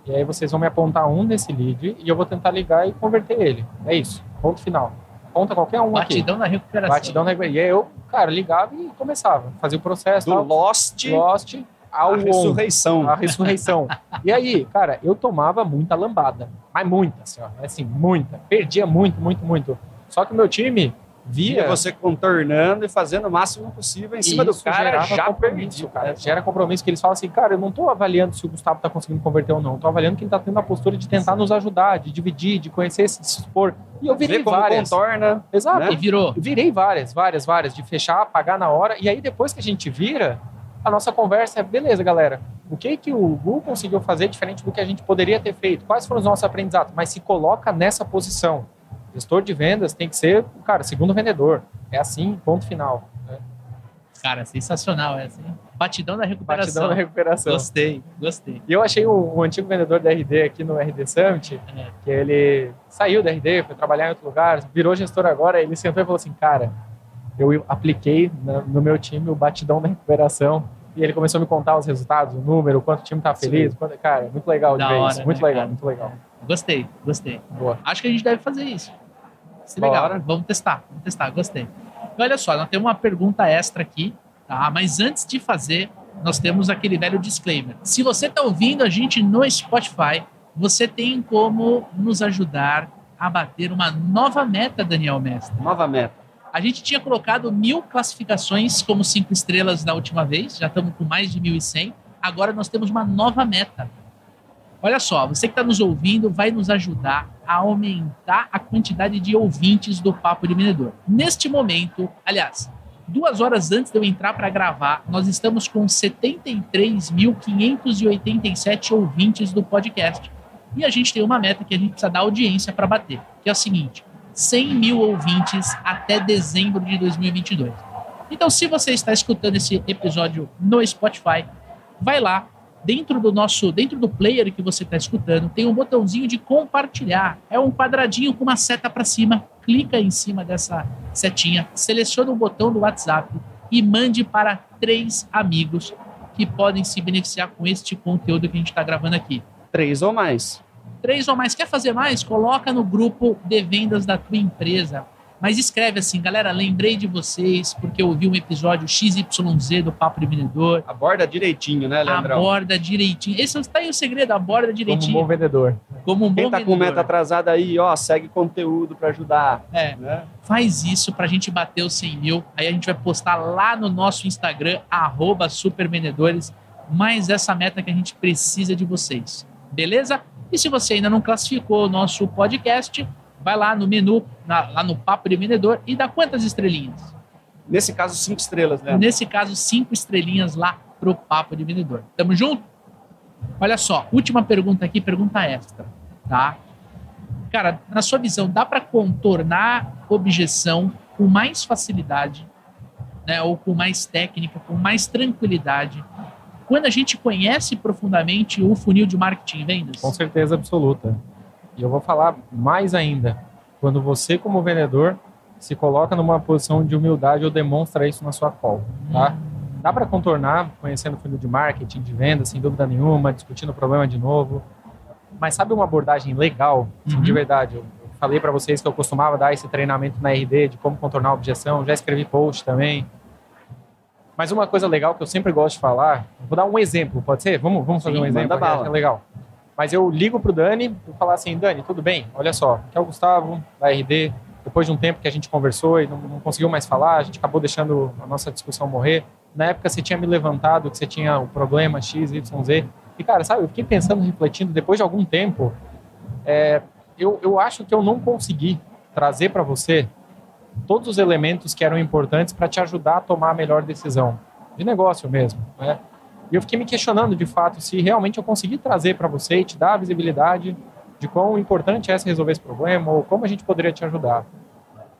e aí vocês vão me apontar um desse lead e eu vou tentar ligar e converter ele. É isso, ponto final. Conta qualquer um Batidão aqui. da recuperação. Batidão da recuperação. E aí eu, cara, ligava e começava. Fazia o processo. Do tal. Lost, Lost ao a ressurreição. a ressurreição. e aí, cara, eu tomava muita lambada. Mas muita, assim, ó, assim, muita. Perdia muito, muito, muito. Só que o meu time via... Via você contornando e fazendo o máximo possível em cima do cara já compromisso, perdido. cara. né? Gera compromisso que eles falam assim, cara, eu não tô avaliando se o Gustavo tá conseguindo converter ou não. Eu tô avaliando quem tá tendo a postura de tentar nos ajudar, de dividir, de conhecer, de se expor. E eu virei Vê como várias. contorna. Exato. né? E virou. Virei várias, várias, várias, de fechar, pagar na hora. E aí, depois que a gente vira, a nossa conversa é, beleza, galera, o que que o Google conseguiu fazer diferente do que a gente poderia ter feito? Quais foram os nossos aprendizados? Mas se coloca nessa posição. Gestor de vendas tem que ser, cara, segundo vendedor. É assim, ponto final. né? Cara, sensacional essa, hein? Batidão da recuperação. Batidão da recuperação. Gostei, gostei. E eu achei o, o antigo vendedor da RD aqui no RD Summit, É. que ele saiu da RD, foi trabalhar em outro lugar, virou gestor agora, ele sentou e falou assim, cara, eu apliquei no meu time o batidão da recuperação e ele começou a me contar os resultados, o número, o quanto o time tá feliz, quanto, cara, muito legal de Da ver hora, isso, muito né, legal, cara? muito legal. Gostei, gostei. Boa. Acho que a gente deve fazer isso. Bora. legal. Vamos testar, vamos testar, gostei. E olha só, nós temos uma pergunta extra aqui, tá? Mas antes de fazer, nós temos aquele velho disclaimer. Se você está ouvindo a gente no Spotify, você tem como nos ajudar a bater uma nova meta, Daniel Mestre. Nova meta. A gente tinha colocado mil classificações como cinco estrelas da última vez, já estamos com mais de 1.100. Agora nós temos uma nova meta. Olha só, você que está nos ouvindo vai nos ajudar a aumentar a quantidade de ouvintes do Papo de Vendedor. Neste momento, aliás, duas horas antes de eu entrar para gravar, nós estamos com 73.587 ouvintes do podcast. E a gente tem uma meta que a gente precisa dar audiência para bater, que é o seguinte: 100 mil ouvintes até dezembro de 2022. Então, se você está escutando esse episódio no Spotify, vai lá dentro do nosso, dentro do player que você está escutando, tem um botãozinho de compartilhar. É um quadradinho com uma seta para cima. Clica em cima dessa setinha, seleciona o botão do WhatsApp e mande para três amigos que podem se beneficiar com este conteúdo que a gente está gravando aqui. Três ou mais. Três ou mais. Quer fazer mais? Coloca no grupo de vendas da tua empresa. Mas escreve assim, galera, lembrei de vocês porque eu ouvi um episódio XYZ do Papo de Vendedor. Aborda direitinho, né, Leandrão? Aborda direitinho. Esse está aí o segredo, aborda Como um direitinho. bom vendedor. Como um bom Quem tá com vendedor. meta atrasada aí, ó, segue conteúdo para ajudar. É, Né? faz isso pra gente bater os 100 mil. Aí a gente vai postar lá no nosso Instagram, arroba supervendedores, mais essa meta que a gente precisa de vocês. Beleza? E se você ainda não classificou o nosso podcast, vai lá no menu, na- lá no Papo de Vendedor e dá quantas estrelinhas? Nesse caso, cinco estrelas, né? Nesse caso, cinco estrelinhas lá pro Papo de Vendedor. Tamo junto? Olha só, última pergunta aqui, pergunta extra, tá? Cara, na sua visão, dá para contornar objeção com mais facilidade, né, ou com mais técnica, com mais tranquilidade, quando a gente conhece profundamente o funil de marketing e vendas? Com certeza absoluta. E eu vou falar mais ainda. Quando você, como vendedor, se coloca numa posição de humildade ou demonstra isso na sua call, tá? Dá para contornar conhecendo o funil de marketing, de venda, sem dúvida nenhuma, discutindo o problema de novo. Mas sabe uma abordagem legal, assim, de Uhum. verdade? Eu falei para vocês que eu costumava dar esse treinamento na RD de como contornar a objeção, já escrevi post também. Mas uma coisa legal que eu sempre gosto de falar, vou dar um exemplo, pode ser? Vamos, vamos fazer Sim, um exemplo? bala. É legal. Mas eu ligo pro Dani e falar assim, Dani, tudo bem? Olha só, aqui é o Gustavo, da RD. Depois de um tempo que a gente conversou e não, não conseguiu mais falar, a gente acabou deixando a nossa discussão morrer. Na época você tinha me levantado que você tinha o problema X, Y, Z. E, cara, sabe, eu fiquei pensando, refletindo, depois de algum tempo, é, eu, eu acho que eu não consegui trazer para você todos os elementos que eram importantes para te ajudar a tomar a melhor decisão, de negócio mesmo. Né? E eu fiquei me questionando, de fato, se realmente eu consegui trazer para você e te dar a visibilidade de quão importante é resolver esse problema ou como a gente poderia te ajudar.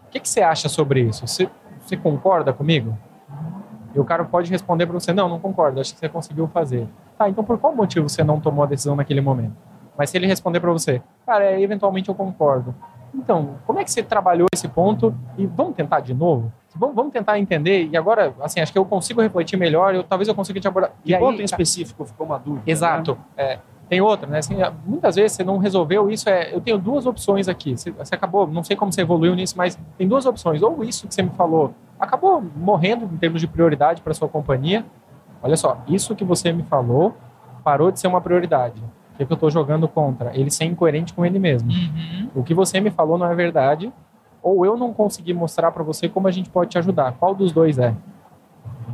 O que, que você acha sobre isso? Você, você concorda comigo? E o cara pode responder para você: não, não concordo, acho que você conseguiu fazer. Tá, então por qual motivo você não tomou a decisão naquele momento? Mas se ele responder para você: cara, é, eventualmente eu concordo. Então, como é que você trabalhou esse ponto e vamos tentar de novo? Vamos, tentar entender e agora, assim, acho que eu consigo refletir melhor, eu, talvez eu consiga te abordar. Que e ponto aí, em específico ficou uma dúvida? Exato. Né? É, tem outra, né? Assim, muitas vezes você não resolveu isso. É, eu tenho duas opções aqui. Você, você, acabou, não sei como você evoluiu nisso, mas tem duas opções. Ou isso que você me falou acabou morrendo em termos de prioridade para sua companhia. Olha só, isso que você me falou parou de ser uma prioridade. O que, que eu estou jogando contra? Ele ser incoerente com ele mesmo. Uhum. O que você me falou não é verdade, ou eu não consegui mostrar para você como a gente pode te ajudar. Qual dos dois é?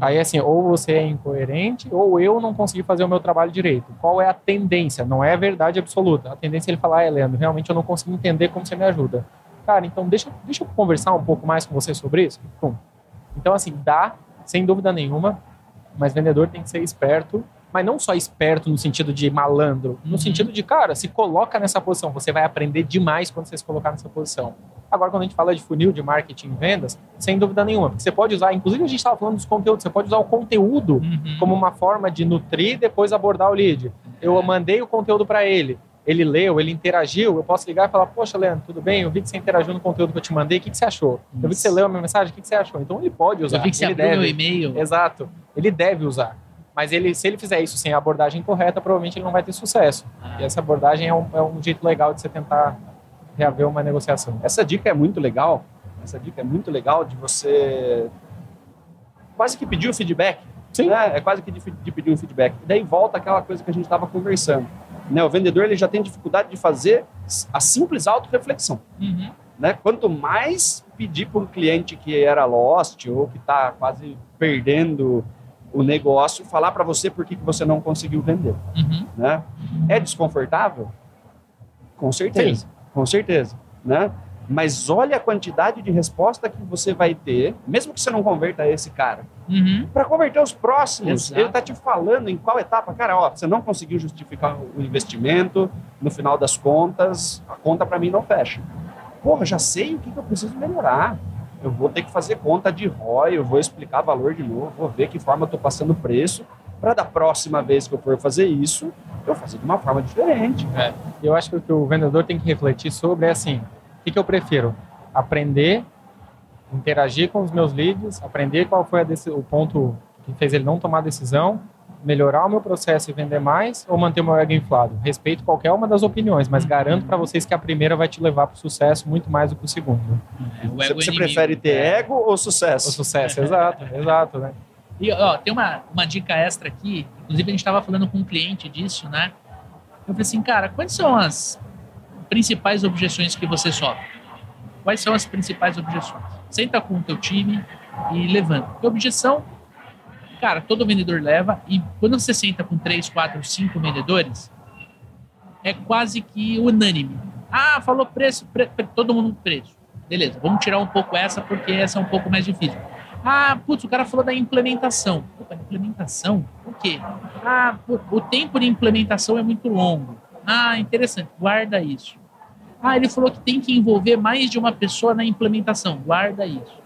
Aí, assim, ou você é incoerente, ou eu não consegui fazer o meu trabalho direito. Qual é a tendência? Não é a verdade absoluta. A tendência é ele falar, ah, Leandro, realmente eu não consigo entender como você me ajuda. Cara, então deixa, deixa eu conversar um pouco mais com você sobre isso. Pum. Então, assim, dá, sem dúvida nenhuma, mas vendedor tem que ser esperto mas não só esperto no sentido de malandro, no uhum. sentido de, cara, se coloca nessa posição, você vai aprender demais quando você se colocar nessa posição. Agora, quando a gente fala de funil, de marketing, vendas, sem dúvida nenhuma, porque você pode usar, inclusive a gente estava falando dos conteúdos, você pode usar o conteúdo uhum. como uma forma de nutrir e depois abordar o lead. Eu mandei o conteúdo para ele, ele leu, ele interagiu, eu posso ligar e falar, poxa, Leandro, tudo bem? Eu vi que você interagiu no conteúdo que eu te mandei, o que, que você achou? Isso. Eu vi que você leu a minha mensagem, o que, que você achou? Então ele pode usar. Eu vi que você ele abriu deve. meu e-mail. Exato. Ele deve usar. Mas ele, se ele fizer isso sem a abordagem correta, provavelmente ele não vai ter sucesso. E essa abordagem é um, é um jeito legal de você tentar reaver uma negociação. Essa dica é muito legal. Essa dica é muito legal de você quase que pedir o feedback. Sim. Né? É quase que de, de pedir um feedback. E daí volta aquela coisa que a gente estava conversando. Né? O vendedor ele já tem dificuldade de fazer a simples auto-reflexão. Uhum. Né? Quanto mais pedir para um cliente que era lost ou que está quase perdendo o negócio, falar para você por que, que você não conseguiu vender. Uhum. Né? É desconfortável? Com certeza, Sim. com certeza. Né? Mas olha a quantidade de resposta que você vai ter, mesmo que você não converta esse cara, uhum. para converter os próximos. Exato. Ele está te falando em qual etapa, cara, ó, você não conseguiu justificar o investimento, no final das contas, a conta para mim não fecha. Porra, já sei o que, que eu preciso melhorar eu vou ter que fazer conta de ROI, eu vou explicar valor de novo, vou ver que forma eu estou passando preço, para da próxima vez que eu for fazer isso, eu fazer de uma forma diferente. É. Eu acho que o que o vendedor tem que refletir sobre é assim, o que, que eu prefiro? Aprender, interagir com os meus leads, aprender qual foi o ponto que fez ele não tomar decisão, melhorar o meu processo e vender mais ou manter o meu ego inflado? Respeito qualquer uma das opiniões, mas uhum. garanto para vocês que a primeira vai te levar para o sucesso muito mais do que o segundo. É, o você, você prefere ter é. ego ou sucesso? O sucesso, exato, exato, né? E ó, tem uma, uma dica extra aqui, inclusive a gente estava falando com um cliente disso, né? Eu falei assim, cara, quais são as principais objeções que você sofre? Quais são as principais objeções? Senta com o teu time e levanta. Que objeção Cara, todo vendedor leva e quando você senta com três, quatro, cinco vendedores, é quase que unânime. Ah, falou preço, pre, pre, todo mundo preço. Beleza, vamos tirar um pouco essa porque essa é um pouco mais difícil. Ah, putz, o cara falou da implementação. Opa, implementação? O quê? Ah, o tempo de implementação é muito longo. Ah, interessante, guarda isso. Ah, ele falou que tem que envolver mais de uma pessoa na implementação, guarda isso.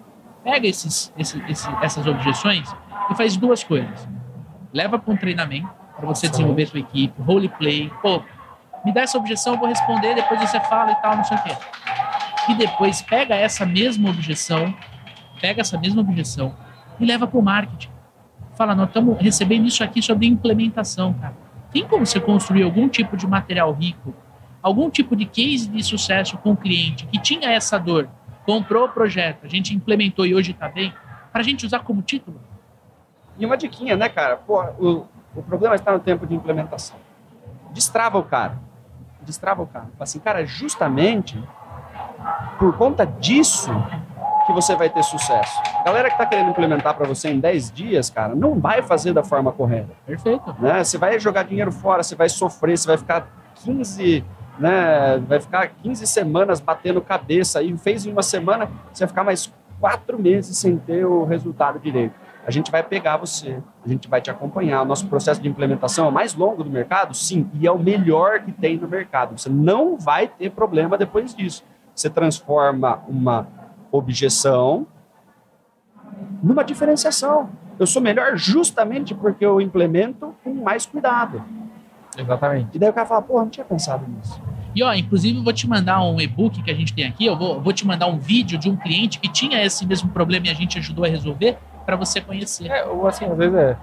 Pega esses, esse, esse, essas objeções e faz duas coisas. Leva para um treinamento para você desenvolver sua equipe, roleplay. Pô, me dá essa objeção, eu vou responder, depois você fala e tal, não sei o quê. E depois pega essa mesma objeção, pega essa mesma objeção e leva para o marketing. Fala, nós estamos recebendo isso aqui sobre implementação, cara. Tem como você construir algum tipo de material rico, algum tipo de case de sucesso com o cliente que tinha essa dor, comprou o projeto, a gente implementou e hoje está bem, para a gente usar como título? E uma diquinha, né, cara? Pô, o, o problema está no tempo de implementação. Destrava o cara. Destrava o cara. Fala assim, cara, justamente por conta disso que você vai ter sucesso. A galera que está querendo implementar para você em 10 dias, cara, não vai fazer da forma correta. Perfeito. Né? Você vai jogar dinheiro fora, você vai sofrer, você vai ficar 15, né? Vai ficar 15 semanas batendo cabeça e fez em uma semana, você vai ficar mais quatro meses sem ter o resultado direito. A gente vai pegar você, a gente vai te acompanhar. O nosso processo de implementação é o mais longo do mercado? Sim, e é o melhor que tem no mercado. Você não vai ter problema depois disso. Você transforma uma objeção numa diferenciação. Eu sou melhor justamente porque eu implemento com mais cuidado. Exatamente. E daí o cara fala, pô, não tinha pensado nisso. E ó, inclusive eu vou te mandar um e-book que a gente tem aqui, eu vou, vou te mandar um vídeo de um cliente que tinha esse mesmo problema e a gente ajudou a resolver para você conhecer. É, ou assim, às vezes é.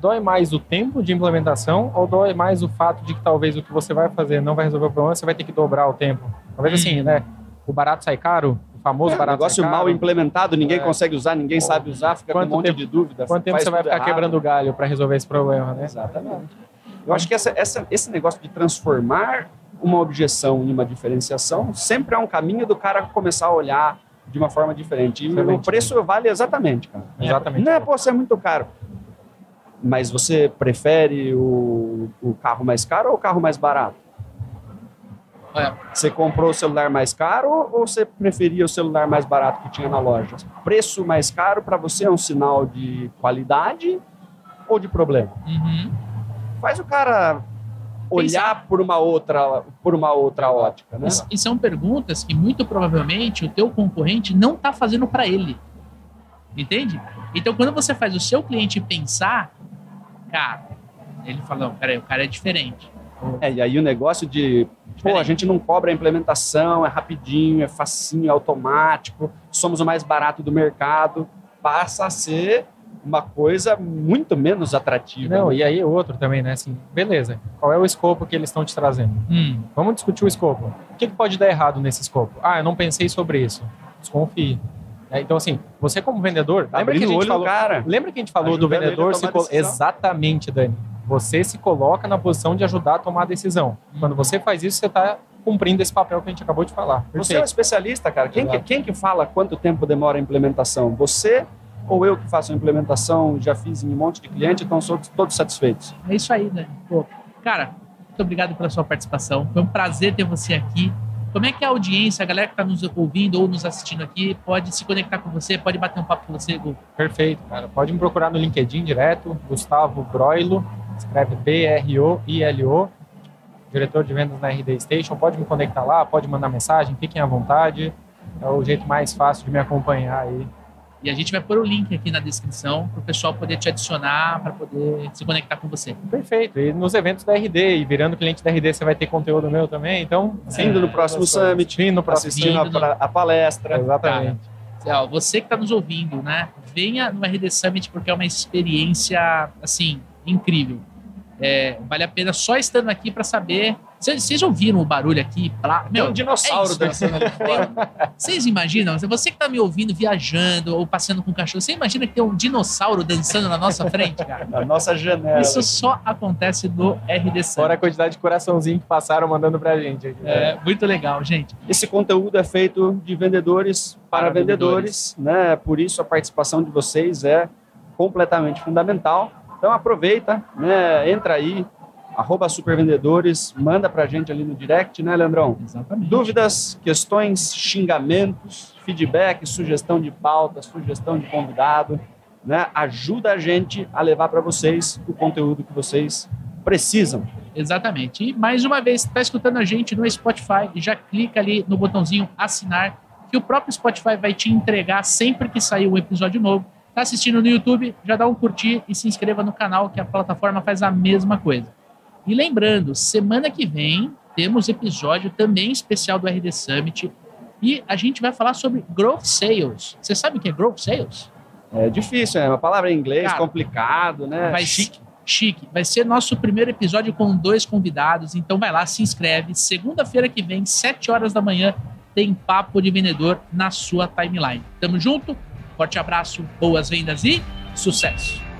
Dói mais o tempo de implementação ou dói mais o fato de que talvez o que você vai fazer não vai resolver o problema, você vai ter que dobrar o tempo? Talvez assim, Hum. né? O barato sai caro, o famoso É, barato negócio sai caro. mal implementado, ninguém É. consegue usar, ninguém sabe usar, fica com um monte tempo- de dúvida. Quanto tempo você vai ficar errado. quebrando galho para resolver esse problema, né? Exatamente. Eu acho que essa, essa- esse negócio de transformar uma objeção em uma diferenciação sempre é um caminho do cara começar a olhar de uma forma diferente. E o preço vale exatamente, cara. Exatamente. Não é, pô, você é muito caro. Mas você prefere o, o carro mais caro ou o carro mais barato? É. Você comprou o celular mais caro ou você preferia o celular mais barato que tinha na loja? Preço mais caro para você é um sinal de qualidade ou de problema? Uhum. Faz o cara olhar por uma outra por uma outra ótica, né? E, e são perguntas que muito provavelmente o teu concorrente não está fazendo para ele. Entende? Então, quando você faz o seu cliente pensar, cara, ele fala, não, peraí, o cara é diferente. É, e aí o negócio de, pô, a gente não cobra a implementação, é rapidinho, é facinho, é automático, somos o mais barato do mercado, passa a ser uma coisa muito menos atrativa. Não, né? e aí outro também, né? Assim, beleza, qual é o escopo que eles estão te trazendo? Hum, Vamos discutir o escopo. O que, que pode dar errado nesse escopo? Ah, eu não pensei sobre isso. Desconfie. É, então, assim, você como vendedor, Tá lembra que falou, do cara. lembra que a gente falou do Ajudando a vendedor se. Exatamente, Dani. Você se coloca na posição de ajudar a tomar a decisão. Quando você faz isso, você está cumprindo esse papel que a gente acabou de falar. Você é um Perfeito. especialista, cara. Quem que, quem que fala quanto tempo demora a implementação? Você ou eu que faço a implementação, já fiz em um monte de cliente, então sou todos satisfeitos. é isso aí, né? Pô, cara, muito obrigado pela sua participação. Foi um prazer ter você aqui. Como é que a audiência, a galera que está nos ouvindo ou nos assistindo aqui, pode se conectar com você, pode bater um papo com você, Gu? Perfeito, cara. Pode me procurar no LinkedIn direto, Gustavo Broilo, escreve B-R-O-I-L-O, diretor de vendas na RD Station. Pode me conectar lá, pode mandar mensagem, fiquem à vontade. É o jeito mais fácil de me acompanhar aí. E a gente vai pôr o link aqui na descrição para o pessoal poder te adicionar, para poder se conectar com você. Perfeito. E nos eventos da RD, e virando cliente da RD, você vai ter conteúdo meu também. Então, Indo no próximo summit, Vindo no próximo assistindo a, no- a palestra. Exatamente. Ó, você que está nos ouvindo, né? Venha no RD Summit porque é uma experiência, assim, incrível. É, vale a pena só estando aqui para saber. Vocês ouviram o barulho aqui? Tem Meu, um dinossauro é dançando ali fora. Vocês imaginam? Você que tá me ouvindo viajando ou passeando com o cachorro, você imagina que tem um dinossauro dançando na nossa frente, cara? Na nossa janela. Isso só acontece no RD Fora a quantidade de coraçãozinho que passaram mandando pra gente. aqui. É muito legal, gente. Esse conteúdo é feito de vendedores para, Para vendedores, né? Por isso a participação de vocês é completamente fundamental. Então aproveita, né? Entra aí, arroba supervendedores, manda pra gente ali no direct, né, Leandrão? Exatamente. Dúvidas, questões, xingamentos, feedback, sugestão de pauta, sugestão de convidado, né? Ajuda a gente a levar para vocês o conteúdo que vocês precisam. Exatamente. E mais uma vez, está escutando a gente no Spotify, já clica ali no botãozinho assinar, que o próprio Spotify vai te entregar sempre que sair um episódio novo. Tá assistindo no YouTube, já dá um curtir e se inscreva no canal, que a plataforma faz a mesma coisa. E lembrando, semana que vem temos episódio também especial do RD Summit e a gente vai falar sobre Growth Sales. Você sabe o que é Growth Sales? É difícil, é uma palavra em inglês, Cara, complicado, né? vai Chique. Chique. Vai ser nosso primeiro episódio com dois convidados. Então vai lá, se inscreve. Segunda-feira que vem, 7 horas da manhã, tem Papo de Vendedor na sua timeline. Tamo junto, forte abraço, boas vendas e sucesso!